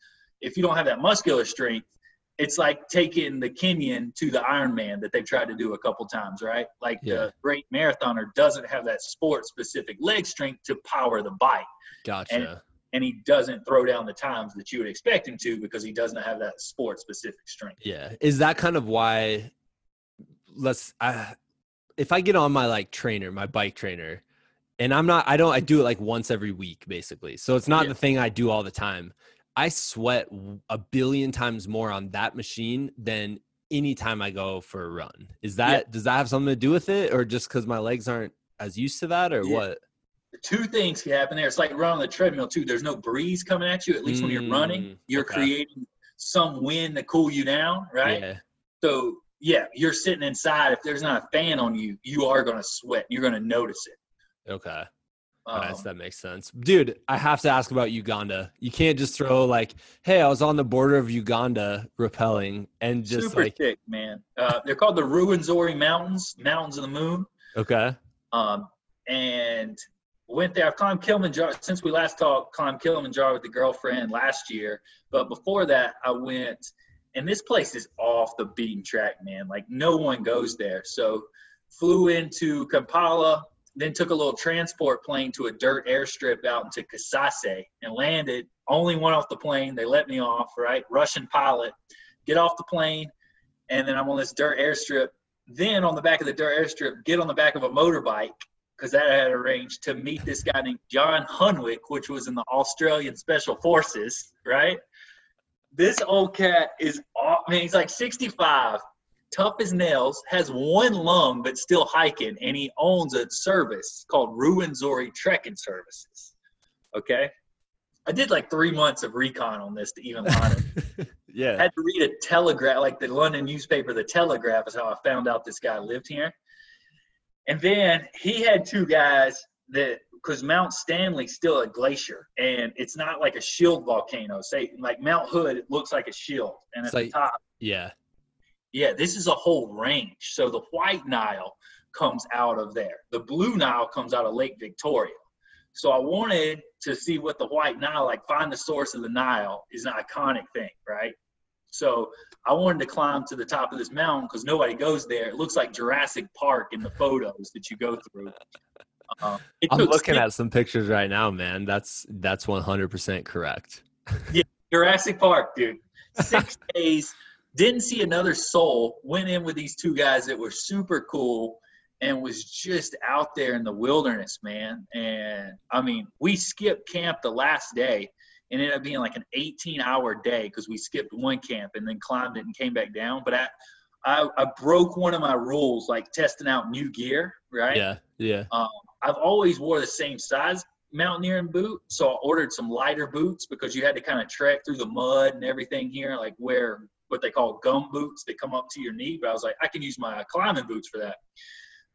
if you don't have that muscular strength, it's like taking the Kenyan to the Ironman that they've tried to do a couple times, right? Like yeah. the great marathoner doesn't have that sport specific leg strength to power the bike. Gotcha. And, and he doesn't throw down the times that you would expect him to because he doesn't have that sport specific strength. Yeah. Is that kind of why let's I, if I get on my like trainer, my bike trainer, and I'm not I don't I do it like once every week basically. So it's not yeah. the thing I do all the time. I sweat a billion times more on that machine than anytime I go for a run. Is that yeah. does that have something to do with it, or just because my legs aren't as used to that, or yeah. what? Two things can happen there. It's like running on the treadmill too. There's no breeze coming at you. At least mm, when you're running, mm, you're okay. creating some wind to cool you down, right? Yeah. So yeah, you're sitting inside. If there's not a fan on you, you are going to sweat. You're going to notice it. Okay. Um, that makes sense, dude. I have to ask about Uganda. You can't just throw like, "Hey, I was on the border of Uganda rappelling," and just super like, thick, man. Uh, they're called the Ruwenzori Mountains, Mountains of the Moon. Okay. Um, and went there. I've climbed Kilimanjaro since we last talked. Climbed Kilimanjaro with the girlfriend last year, but before that, I went. And this place is off the beaten track, man. Like no one goes there. So flew into Kampala, then took a little transport plane to a dirt airstrip out into Kasese and landed. Only went off the plane. They let me off, right? Russian pilot. Get off the plane, and then I'm on this dirt airstrip. Then on the back of the dirt airstrip, get on the back of a motorbike because that I had arranged to meet this guy named John Hunwick, which was in the Australian Special Forces, right? This old cat is, I mean, he's like 65 tough as nails, has one lung but still hiking, and he owns a service called Ruwenzori Trekking Services. Okay. I did like three months of recon on this to even learn it. yeah. I had to read a telegraph, like the London newspaper, the Telegraph is how I found out this guy lived here. And then he had two guys that because Mount Stanley's still a glacier and it's not like a shield volcano. Say like Mount Hood, it looks like a shield, and at the top, yeah, yeah, this is a whole range. So the White Nile comes out of there. The Blue Nile comes out of Lake Victoria. So I wanted to see what the White Nile, like find the source of the Nile, is an iconic thing, right? So I wanted to climb to the top of this mountain because nobody goes there. It looks like Jurassic Park in the photos that you go through. Um, I'm looking six, at some pictures right now, man. That's that's 100% correct. yeah, Jurassic Park, dude. Six days didn't see another soul. Went in with these two guys that were super cool and was just out there in the wilderness, man. And I mean, we skipped camp the last day and ended up being like an 18 hour day because we skipped one camp and then climbed it and came back down. But I, I, I broke one of my rules, like testing out new gear, right? Yeah, yeah. Um, I've always wore the same size mountaineering boot, so I ordered some lighter boots because you had to kind of trek through the mud and everything here, like wear what they call gum boots that come up to your knee. But I was like, I can use my climbing boots for that.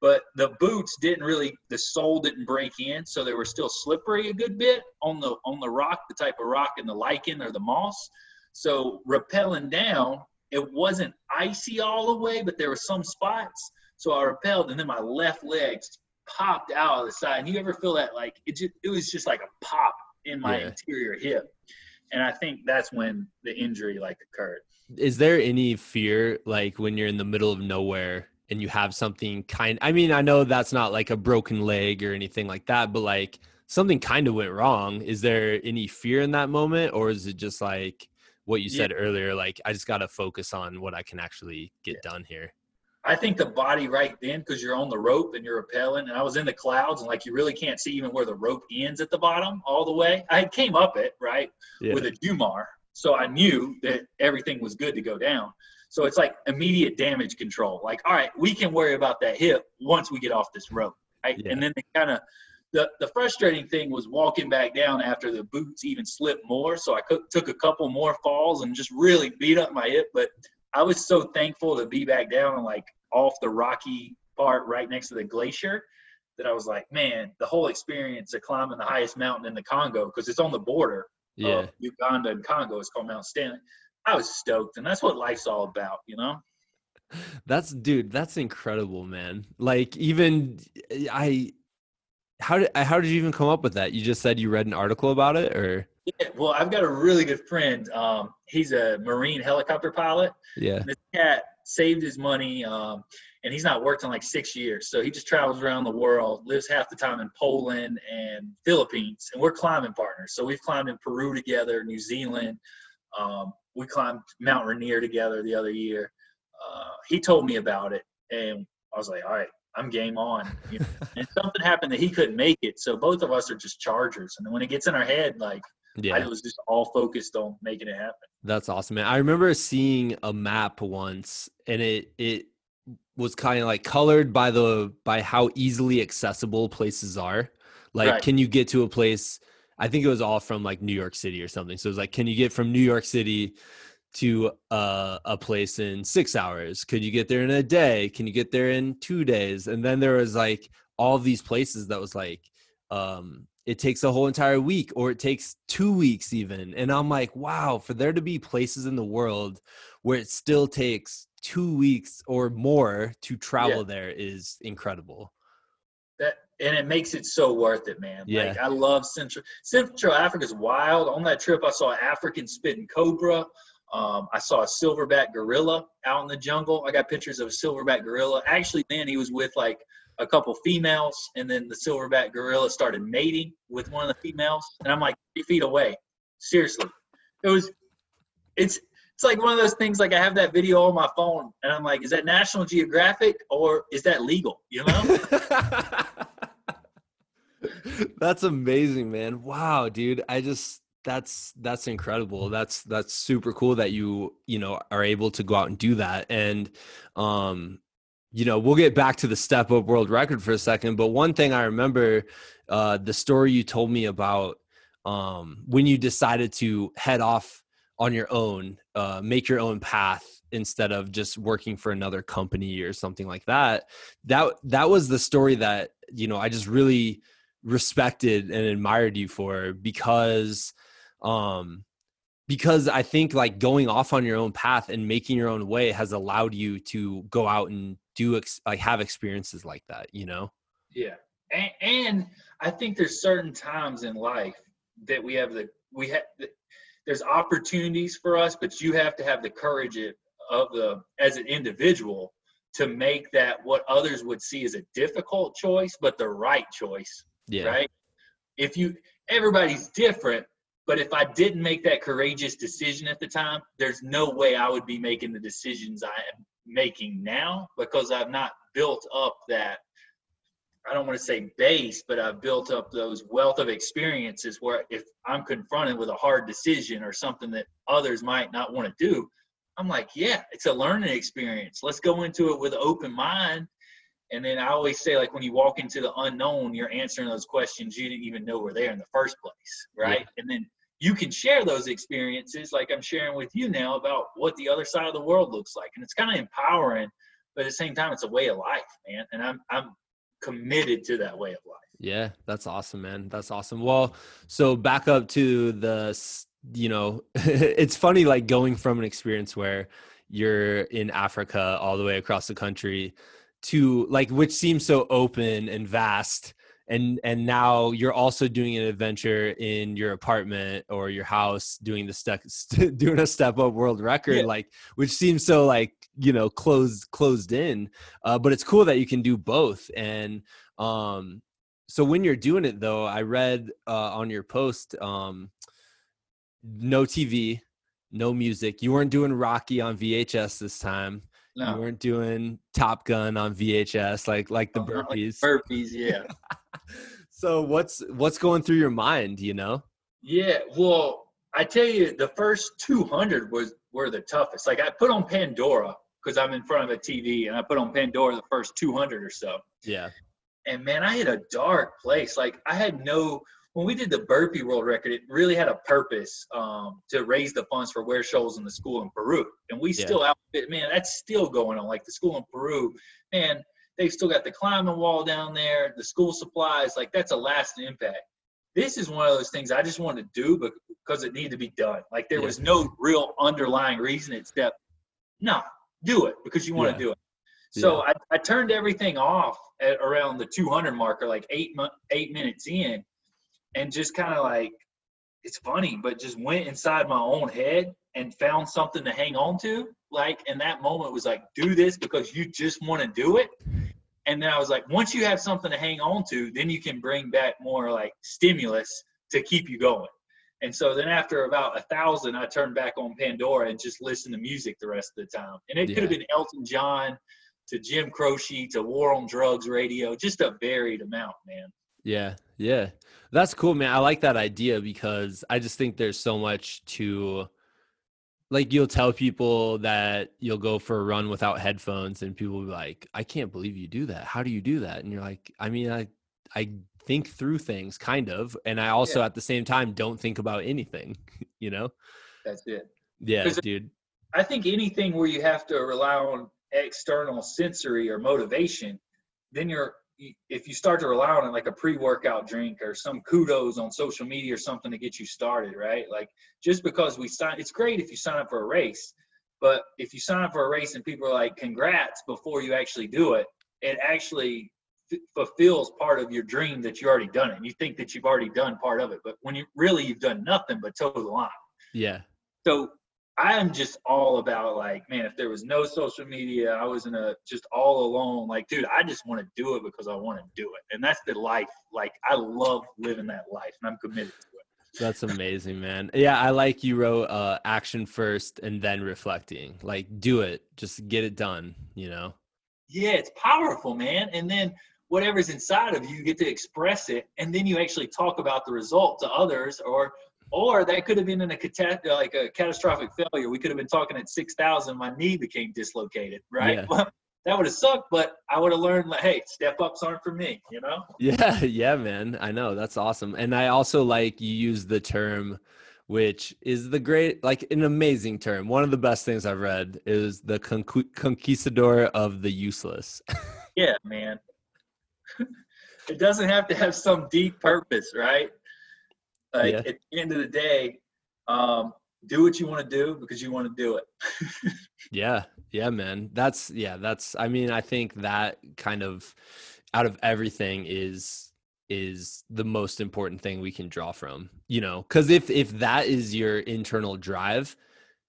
But the boots didn't really, the sole didn't break in, so they were still slippery a good bit on the on the rock, the type of rock and the lichen or the moss. So rappelling down, it wasn't icy all the way, but there were some spots. So I rappelled, and then my left leg popped out of the side. And you ever feel that like it just it was just like a pop in my yeah. interior hip. And I think that's when the injury like occurred is there any fear like when you're in the middle of nowhere and you have something kind I mean I know that's not like a broken leg or anything like that but like something kind of went wrong is there any fear in that moment or is it just like what you said yeah. earlier like I just got to focus on what I can actually get yeah. done here I think the body right then, because you're on the rope and you're rappelling, and I was in the clouds, and like you really can't see even where the rope ends at the bottom all the way. I came up it right yeah. with a Jumar, so I knew that everything was good to go down. So it's like immediate damage control. Like, all right, we can worry about that hip once we get off this rope. Right? Yeah. And then they kind of the, the frustrating thing was walking back down after the boots even slipped more. So I took a couple more falls and just really beat up my hip. But I was so thankful to be back down and like off the rocky part right next to the glacier that I was like, man, the whole experience of climbing the highest mountain in the Congo because it's on the border yeah. Uganda and Congo. It's called Mount Stanley. I was stoked, and that's what life's all about, you know. That's dude. That's incredible, man. Like even I, how did how did you even come up with that? You just said you read an article about it, or Yeah, well, I've got a really good friend. Um, he's a Marine helicopter pilot. Yeah. This cat saved his money, um, and he's not worked in like six years. So he just travels around the world, lives half the time in Poland and Philippines, and we're climbing partners. So we've climbed in Peru together, New Zealand. Um, we climbed Mount Rainier together the other year. Uh, he told me about it, and I was like, all right, I'm game on. You know? and something happened that he couldn't make it, so both of us are just chargers. And when it gets in our head, like yeah. I was just all focused on making it happen. That's awesome, man. I remember seeing a map once, and it it was kind of like colored by the by how easily accessible places are. Like, right. can you get to a place? I think it was all from like New York City or something. So it was like, can you get from New York City to uh, a place in six hours? Could you get there in a day? Can you get there in two days? And then there was like all these places that was like, um, it takes a whole entire week or it takes two weeks even. And I'm like, wow, for there to be places in the world where it still takes two weeks or more to travel yeah. there is incredible. And it makes it so worth it, man. Yeah. Like I love Central Central Africa's wild. On that trip I saw an African spitting cobra. Um, I saw a silverback gorilla out in the jungle. I got pictures of a silverback gorilla. Actually, then he was with like a couple females, and then the silverback gorilla started mating with one of the females, and I'm like three feet away. Seriously, it was. It's it's like one of those things. Like I have that video on my phone, and I'm like, is that National Geographic or is that legal? You know. That's amazing, man. Wow, dude. I just that's that's incredible that's that's super cool that you you know are able to go out and do that and um you know we'll get back to the step up world record for a second but one thing i remember uh the story you told me about um when you decided to head off on your own uh make your own path instead of just working for another company or something like that that that was the story that you know i just really respected and admired you for because um because i think like going off on your own path and making your own way has allowed you to go out and do ex- like have experiences like that you know? Yeah. And, and i think there's certain times in life that we have the we have there's opportunities for us but you have to have the courage of the as an individual to make that what others would see as a difficult choice but the right choice yeah right if you everybody's different but if I didn't make that courageous decision at the time, there's no way I would be making the decisions I am making now because I've not built up that I don't want to say base, but I've built up those wealth of experiences where if I'm confronted with a hard decision or something that others might not want to do, I'm like, yeah, it's a learning experience. Let's go into it with open mind. And then I always say, like, when you walk into the unknown, you're answering those questions you didn't even know were there in the first place, right? Yeah. And then you can share those experiences like I'm sharing with you now about what the other side of the world looks like. And it's kind of empowering, but at the same time, it's a way of life, man. And I'm, I'm committed to that way of life. Yeah, that's awesome, man. That's awesome. Well, so back up to the, you know, it's funny like going from an experience where you're in Africa all the way across the country to like, which seems so open and vast and and now you're also doing an adventure in your apartment or your house doing the step doing a step up world record yeah. like which seems so like you know closed closed in uh, but it's cool that you can do both and um so when you're doing it though i read uh, on your post um no tv no music you weren't doing rocky on vhs this time no. You weren't doing Top Gun on VHS like like the oh, burpees. Like burpees, yeah. so what's what's going through your mind, you know? Yeah, well, I tell you, the first 200 was were the toughest. Like I put on Pandora because I'm in front of a TV, and I put on Pandora the first 200 or so. Yeah. And man, I hit a dark place. Like I had no when we did the burpee world record, it really had a purpose um, to raise the funds for Wear Shoals in the school in Peru. And we yeah. still outfit, man, that's still going on. Like the school in Peru, man, they've still got the climbing wall down there, the school supplies, like that's a lasting impact. This is one of those things I just wanted to do because it needed to be done. Like there yeah. was no real underlying reason except, no, do it because you want yeah. to do it. So I, I turned everything off at around the 200 marker, like eight eight minutes in, and just kind of like it's funny, but just went inside my own head and found something to hang on to. Like, in that moment was like, do this because you just want to do it. And then I was like, once you have something to hang on to, then you can bring back more like stimulus to keep you going. And so then after about a thousand, I turned back on Pandora and just listened to music the rest of the time. And it yeah. could have been Elton John to Jim Croce to War on Drugs radio, just a varied amount, man. Yeah, yeah. That's cool, man. I like that idea because I just think there's so much to like you'll tell people that you'll go for a run without headphones and people will be like, I can't believe you do that. How do you do that? And you're like, I mean, I I think through things kind of and I also yeah. at the same time don't think about anything, you know? That's it. Yeah, dude. I think anything where you have to rely on external sensory or motivation, then you're if you start to rely on it like a pre-workout drink or some kudos on social media or something to get you started right? Like just because we sign it's great if you sign up for a race but if you sign up for a race and people are like congrats before you actually do it it actually f- fulfills part of your dream that you already done it. And you think that you've already done part of it but when you really you've done nothing but toe the line. Yeah. So I am just all about like, man, if there was no social media, I was in a just all alone. Like, dude, I just want to do it because I want to do it. And that's the life. Like, I love living that life and I'm committed to it. That's amazing, man. Yeah, I like you wrote uh, action first and then reflecting. Like, do it, just get it done, you know? Yeah, it's powerful, man. And then whatever's inside of you, you get to express it. And then you actually talk about the result to others or or that could have been in a cat- like a catastrophic failure. We could have been talking at six thousand. My knee became dislocated. Right. Yeah. that would have sucked, but I would have learned like, hey, step ups aren't for me. You know. Yeah. Yeah, man. I know that's awesome, and I also like you use the term which is the great like an amazing term one of the best things i've read is the conquistador of the useless yeah man it doesn't have to have some deep purpose right like yeah. at the end of the day, um, do what you want to do because you want to do it. yeah, yeah, man. That's yeah. That's. I mean, I think that kind of out of everything is is the most important thing we can draw from. You know, because if if that is your internal drive,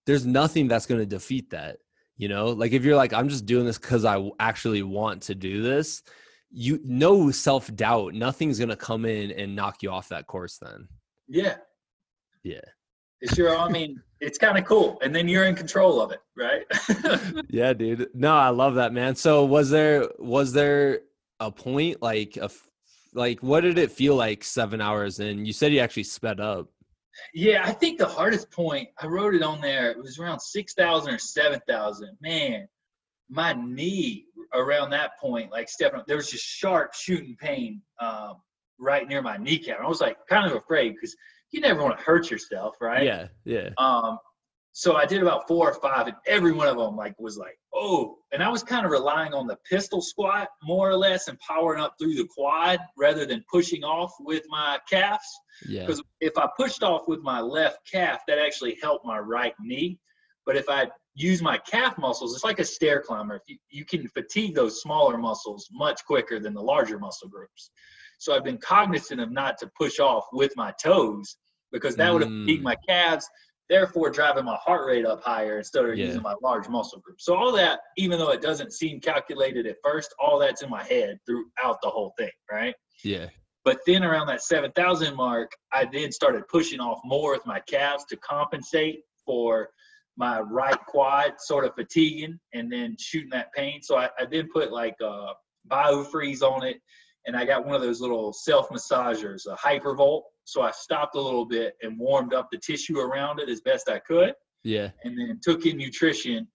there's nothing that's going to defeat that. You know, like if you're like, I'm just doing this because I actually want to do this. You no self doubt. Nothing's going to come in and knock you off that course. Then yeah. Yeah. It's your, I mean, it's kind of cool. And then you're in control of it, right? yeah, dude. No, I love that, man. So was there, was there a point like a, like what did it feel like seven hours in? You said you actually sped up. Yeah, I think the hardest point, I wrote it on there, it was around 6,000 or 7,000. Man, my knee around that point, like stepping up, there was just sharp shooting pain um, right near my kneecap. I was like kind of afraid because you never want to hurt yourself, right? Yeah, yeah. Um, so I did about four or five, and every one of them like was like, oh. And I was kind of relying on the pistol squat more or less and powering up through the quad rather than pushing off with my calves. Yeah. Because if I pushed off with my left calf, that actually helped my right knee. But if I use my calf muscles, it's like a stair climber. You, you can fatigue those smaller muscles much quicker than the larger muscle groups. So I've been cognizant of not to push off with my toes because that would have mm. my calves, therefore driving my heart rate up higher instead of yeah. using my large muscle group. So all that, even though it doesn't seem calculated at first, all that's in my head throughout the whole thing, right? Yeah. But then around that 7,000 mark, I then started pushing off more with my calves to compensate for my right quad sort of fatiguing and then shooting that pain. So I, I then put like uh, BioFreeze on it and I got one of those little self massagers, a Hypervolt. So I stopped a little bit and warmed up the tissue around it as best I could. Yeah. And then took in nutrition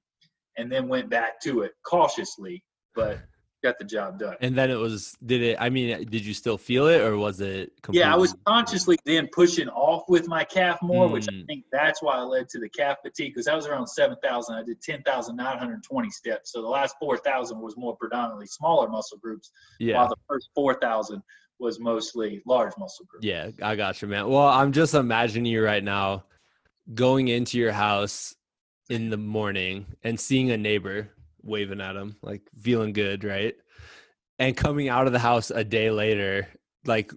and then went back to it cautiously, but got the job done. And then it was, did it, I mean, did you still feel it or was it? Completely- yeah, I was consciously then pushing off with my calf more, mm. which I mm. think that's why I led to the calf fatigue because I was around 7,000. I did 10,920 steps. So the last 4,000 was more predominantly smaller muscle groups, yeah. while the first 4,000 was mostly large muscle groups. Yeah, I got you, man. Well, I'm just imagining you right now going into your house in the morning and seeing a neighbor waving at him, like feeling good, right? And coming out of the house a day later like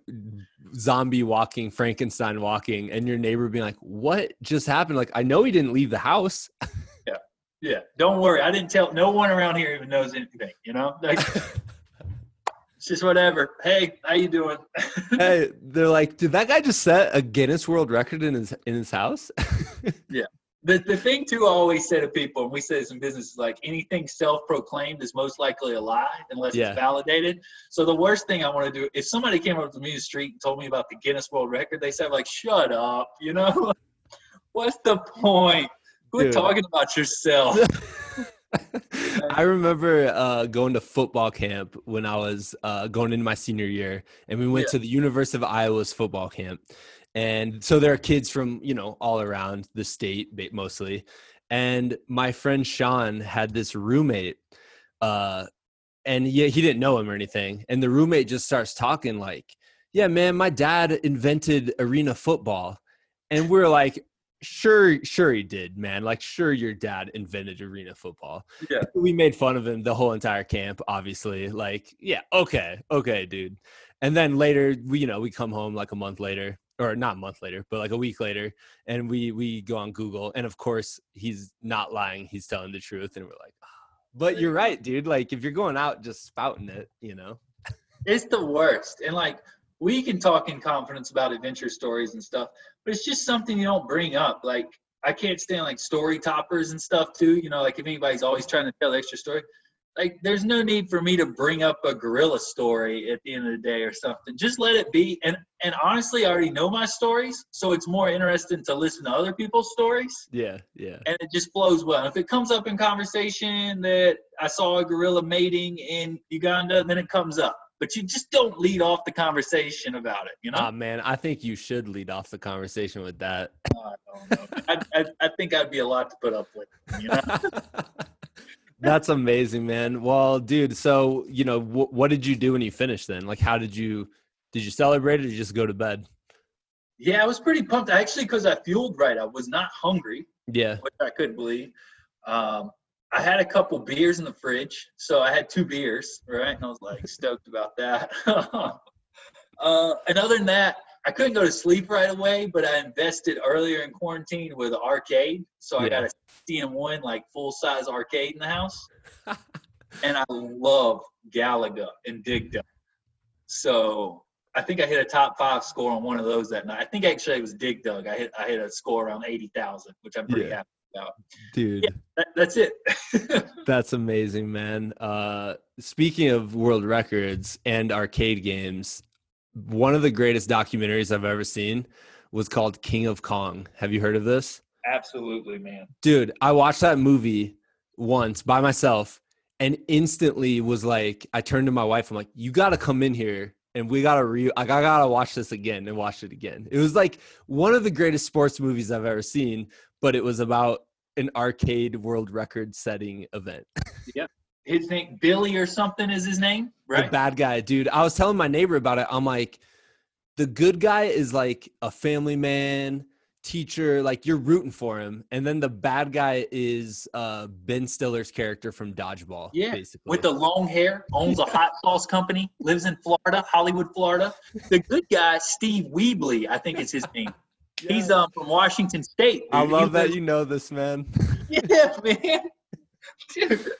zombie walking, Frankenstein walking, and your neighbor being like, "What just happened?" Like, I know he didn't leave the house. yeah, yeah. Don't worry, I didn't tell. No one around here even knows anything. You know, like, it's just whatever. Hey, how you doing? hey, they're like, did that guy just set a Guinness World Record in his in his house? yeah the, the thing too I always say to people, and we say this in business, is like anything self-proclaimed is most likely a lie unless yeah. it's validated. So the worst thing I want to do, if somebody came up to me in the street and told me about the Guinness World Record, they said like, "Shut up," you know. What's the point? Quit Dude. talking about yourself. I remember uh, going to football camp when I was uh, going into my senior year, and we went yeah. to the University of Iowa's football camp and so there are kids from you know all around the state mostly and my friend sean had this roommate uh and yeah he didn't know him or anything and the roommate just starts talking like yeah man my dad invented arena football and we're like sure sure he did man like sure your dad invented arena football. Yeah. We made fun of him the whole entire camp obviously like yeah okay okay dude. And then later we you know we come home like a month later or not a month later, but like a week later, and we we go on Google, and of course he's not lying; he's telling the truth, and we're like, oh. but you're right, dude. Like if you're going out just spouting it, you know, it's the worst. And like we can talk in confidence about adventure stories and stuff, but it's just something you don't bring up. Like I can't stand like story toppers and stuff too. You know, like if anybody's always trying to tell extra story, like there's no need for me to bring up a gorilla story at the end of the day or something. Just let it be. And and honestly i already know my stories so it's more interesting to listen to other people's stories. Yeah yeah. And it just flows well. If it comes up in conversation that i saw a gorilla mating in uganda then it comes up. But you just don't lead off the conversation about it, you know? Ah, man, I think you should lead off the conversation with that. I, I, I, I think I'd be a lot to put up with, you know? That's amazing, man. Well, dude, so you know, w- what did you do when you finished? Then, like, how did you did you celebrate or did you just go to bed? Yeah, I was pretty pumped actually because I fueled right. I was not hungry. Yeah, which I couldn't believe. Um, I had a couple beers in the fridge, so I had two beers, right? And I was like stoked about that. uh, and other than that, I couldn't go to sleep right away, but I invested earlier in quarantine with an arcade. So I got a CM1 like full size arcade in the house. and I love Galaga and Dig Dug. So I think I hit a top five score on one of those that night. I think actually it was Dig Dug. I hit I hit a score around eighty thousand, which I'm pretty yeah. happy about. Dude, yeah, that, that's it. that's amazing, man. Uh, speaking of world records and arcade games, one of the greatest documentaries I've ever seen was called King of Kong. Have you heard of this? Absolutely, man. Dude, I watched that movie once by myself and instantly was like, I turned to my wife. I'm like, you got to come in here and we got to re, like, I got to watch this again and watch it again. It was like one of the greatest sports movies I've ever seen, but it was about an arcade world record setting event. yep his name Billy or something is his name, right? The bad guy, dude. I was telling my neighbor about it. I'm like, the good guy is like a family man, teacher, like you're rooting for him, and then the bad guy is uh Ben Stiller's character from Dodgeball. Yeah, basically with the long hair, owns a hot sauce company, lives in Florida, Hollywood, Florida. The good guy, Steve Wiebe, I think is his name. Yeah. He's um from Washington State. I love that you know this, man. yeah, man. Dude,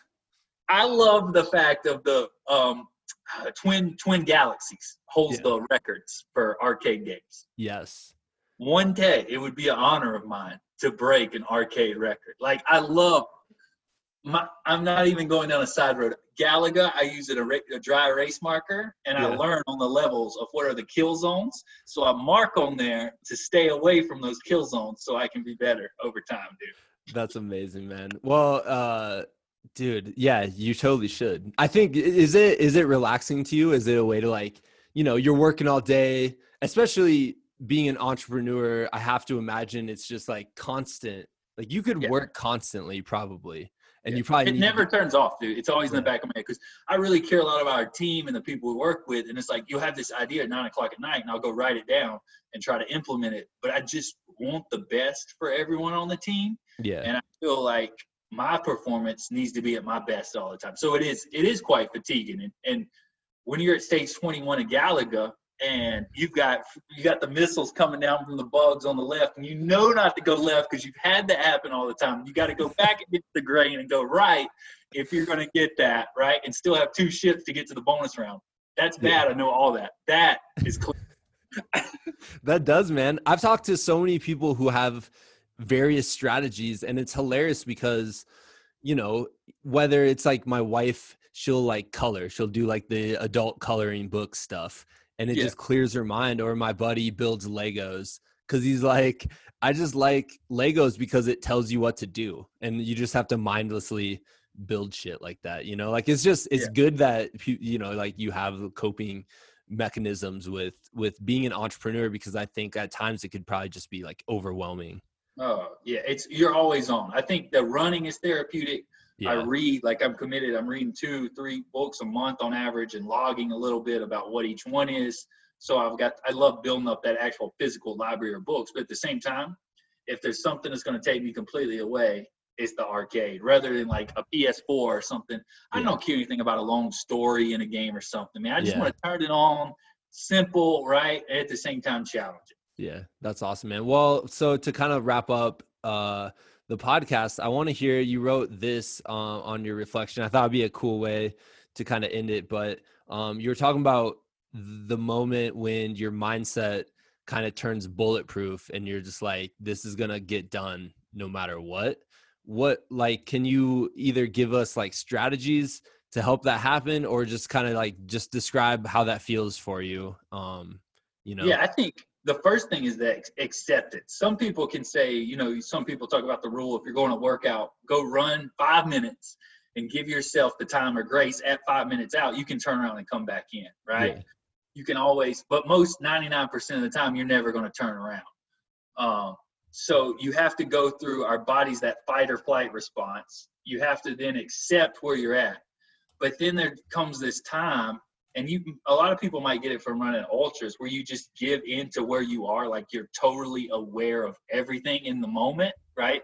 I love the fact of the um, twin twin galaxies holds yeah. the records for arcade games. Yes. One day it would be an honor of mine to break an arcade record. Like I love my, I'm not even going down a side road. Galaga, I use it a, a dry erase marker, and yeah. I learn on the levels of what are the kill zones. So I mark on there to stay away from those kill zones, so I can be better over time, dude. That's amazing, man. Well, uh, Dude, yeah, you totally should. I think is it is it relaxing to you? Is it a way to like, you know, you're working all day, especially being an entrepreneur, I have to imagine it's just like constant. Like you could yeah. work constantly probably. And yeah. you probably it never to- turns off, dude. It's always in the back of my head because I really care a lot about our team and the people we work with. And it's like you have this idea at nine o'clock at night, and I'll go write it down and try to implement it. But I just want the best for everyone on the team. Yeah. And I feel like my performance needs to be at my best all the time. So it is it is quite fatiguing. And, and when you're at stage 21 of Galaga and you've got you got the missiles coming down from the bugs on the left, and you know not to go left because you've had that happen all the time. You got to go back against the grain and go right if you're going to get that right, and still have two ships to get to the bonus round. That's bad. I know all that. That is clear. that does, man. I've talked to so many people who have various strategies, and it's hilarious because, you know, whether it's like my wife, she'll like color, she'll do like the adult coloring book stuff, and it yeah. just clears her mind. Or my buddy builds Legos because he's like, I just like Legos because it tells you what to do, and you just have to mindlessly build shit like that you know like it's just it's yeah. good that you know like you have coping mechanisms with with being an entrepreneur because i think at times it could probably just be like overwhelming oh yeah it's you're always on i think that running is therapeutic yeah. i read like i'm committed i'm reading two three books a month on average and logging a little bit about what each one is so i've got i love building up that actual physical library of books but at the same time if there's something that's going to take me completely away it's the arcade rather than like a PS4 or something. I don't care anything about a long story in a game or something. Man, I just yeah. want to turn it on, simple, right, at the same time challenging. Yeah, that's awesome, man. Well, so to kind of wrap up uh the podcast, I want to hear you wrote this uh, on your reflection. I thought it'd be a cool way to kind of end it, but um you were talking about the moment when your mindset kind of turns bulletproof and you're just like this is going to get done no matter what what like can you either give us like strategies to help that happen or just kind of like just describe how that feels for you um you know yeah i think the first thing is that accept it some people can say you know some people talk about the rule if you're going to work out go run five minutes and give yourself the time or grace at five minutes out you can turn around and come back in right yeah. you can always but most 99% of the time you're never going to turn around um, so you have to go through our bodies that fight or flight response. You have to then accept where you're at. But then there comes this time, and you a lot of people might get it from running ultras where you just give in to where you are, like you're totally aware of everything in the moment, right?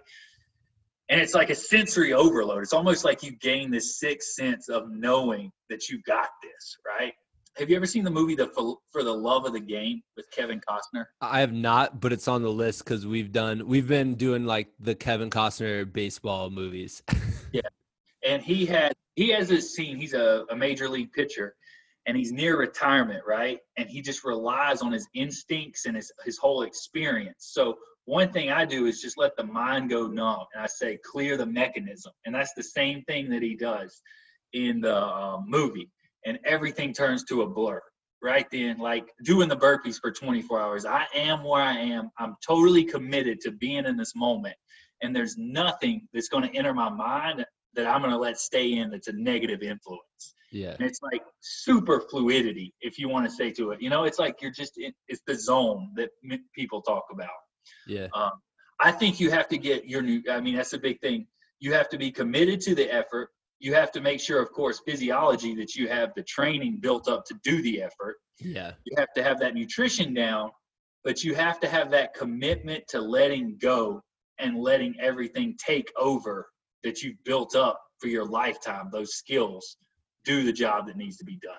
And it's like a sensory overload. It's almost like you gain this sixth sense of knowing that you got this, right? Have you ever seen the movie the for the love of the game with Kevin Costner? I have not, but it's on the list because we've done we've been doing like the Kevin Costner baseball movies. yeah, and he had he has this scene. He's a, a major league pitcher, and he's near retirement, right? And he just relies on his instincts and his his whole experience. So one thing I do is just let the mind go numb, and I say clear the mechanism, and that's the same thing that he does in the uh, movie and everything turns to a blur right then like doing the burpees for 24 hours i am where i am i'm totally committed to being in this moment and there's nothing that's going to enter my mind that i'm going to let stay in that's a negative influence. Yeah. And it's like super fluidity if you want to say to it. You know it's like you're just in, it's the zone that people talk about. Yeah. Um, i think you have to get your new i mean that's a big thing. You have to be committed to the effort. You have to make sure, of course, physiology that you have the training built up to do the effort. Yeah. You have to have that nutrition down, but you have to have that commitment to letting go and letting everything take over that you've built up for your lifetime, those skills, do the job that needs to be done.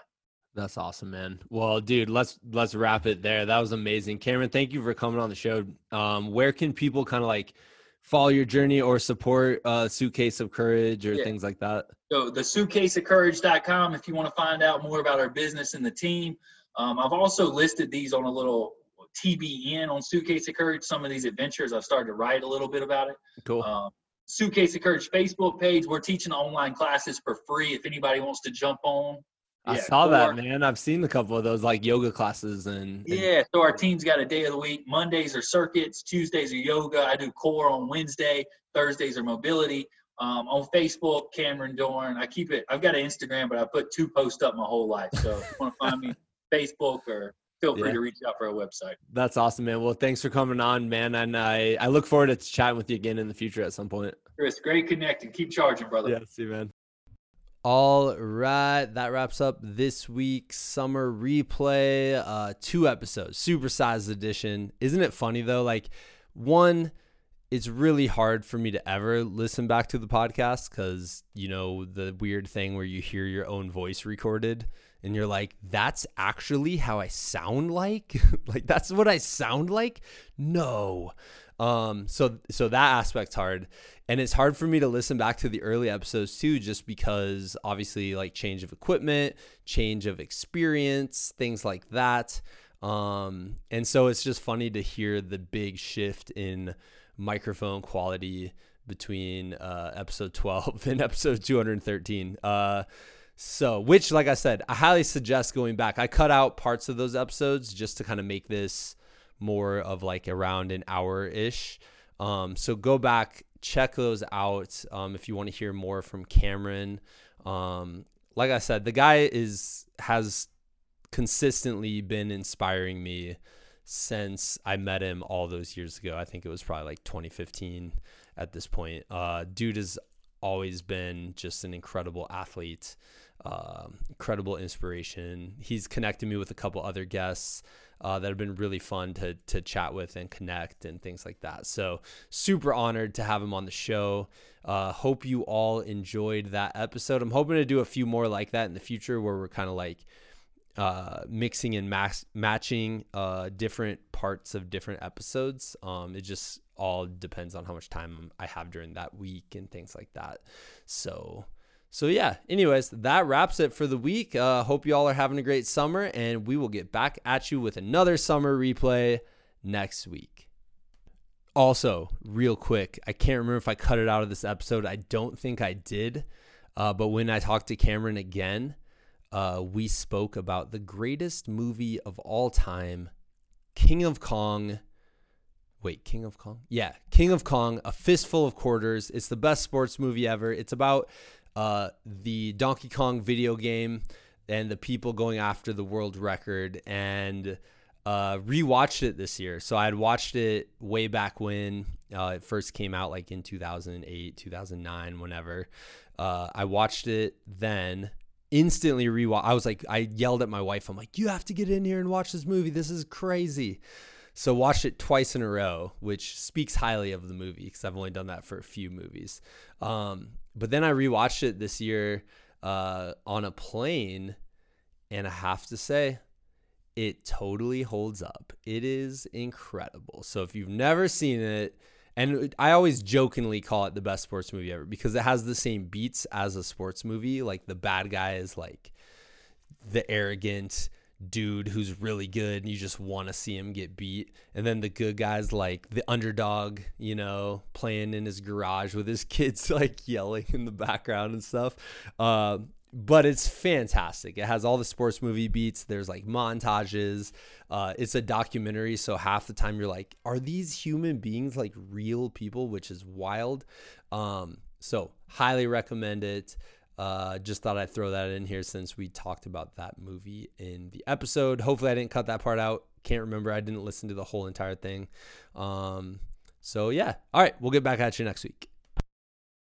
That's awesome, man. Well, dude, let's let's wrap it there. That was amazing. Cameron, thank you for coming on the show. Um, where can people kind of like follow your journey or support uh, Suitcase of Courage or yeah. things like that? So the suitcaseofcourage.com if you want to find out more about our business and the team. Um, I've also listed these on a little TBN on Suitcase of Courage. Some of these adventures I've started to write a little bit about it. Cool. Um, Suitcase of Courage Facebook page. We're teaching online classes for free. If anybody wants to jump on, I yeah, saw that, man. I've seen a couple of those like yoga classes and, and, yeah. So our team's got a day of the week. Mondays are circuits. Tuesdays are yoga. I do core on Wednesday. Thursdays are mobility. Um, on Facebook, Cameron Dorn. I keep it. I've got an Instagram, but I put two posts up my whole life. So if you want to find me, Facebook or feel free yeah. to reach out for a website. That's awesome, man. Well, thanks for coming on, man. And I I look forward to chatting with you again in the future at some point. Chris, great connecting. Keep charging, brother. Yeah, see you, man. All right, that wraps up this week's summer replay. Uh, two episodes, supersized edition. Isn't it funny though? Like one, it's really hard for me to ever listen back to the podcast because you know the weird thing where you hear your own voice recorded and you're like that's actually how i sound like? Like that's what i sound like? No. Um so so that aspect's hard. And it's hard for me to listen back to the early episodes too just because obviously like change of equipment change of experience things like that. Um and so it's just funny to hear the big shift in microphone quality between uh, episode 12 and episode 213. Uh, so, which, like I said, I highly suggest going back. I cut out parts of those episodes just to kind of make this more of like around an hour ish. Um, so go back, check those out um, if you want to hear more from Cameron. Um, like I said, the guy is has consistently been inspiring me since I met him all those years ago. I think it was probably like 2015 at this point. Uh, dude has always been just an incredible athlete, uh, incredible inspiration. He's connected me with a couple other guests. Uh, that have been really fun to to chat with and connect and things like that. So super honored to have him on the show. Uh, hope you all enjoyed that episode. I'm hoping to do a few more like that in the future, where we're kind of like uh, mixing and max- matching uh, different parts of different episodes. Um, it just all depends on how much time I have during that week and things like that. So, so yeah. Anyways, that wraps it for the week. Uh, hope you all are having a great summer, and we will get back at you with another summer replay next week. Also, real quick, I can't remember if I cut it out of this episode. I don't think I did. Uh, but when I talked to Cameron again, uh, we spoke about the greatest movie of all time, King of Kong. Wait, King of Kong? Yeah, King of Kong, A Fistful of Quarters. It's the best sports movie ever. It's about uh, the Donkey Kong video game and the people going after the world record and uh, rewatched it this year. So I had watched it way back when uh, it first came out, like in 2008, 2009, whenever. Uh, I watched it then instantly rewatch. I was like, I yelled at my wife. I'm like, you have to get in here and watch this movie. This is crazy. So watched it twice in a row, which speaks highly of the movie because I've only done that for a few movies. Um, but then I rewatched it this year uh, on a plane, and I have to say, it totally holds up. It is incredible. So if you've never seen it, and I always jokingly call it the best sports movie ever because it has the same beats as a sports movie. Like the bad guy is like the arrogant dude who's really good and you just want to see him get beat. And then the good guy's like the underdog, you know, playing in his garage with his kids like yelling in the background and stuff. Uh, but it's fantastic. It has all the sports movie beats. There's like montages. Uh, it's a documentary, so half the time you're like, are these human beings like real people? Which is wild. Um, so highly recommend it. Uh, just thought I'd throw that in here since we talked about that movie in the episode. Hopefully, I didn't cut that part out. Can't remember. I didn't listen to the whole entire thing. Um, so yeah. All right, we'll get back at you next week.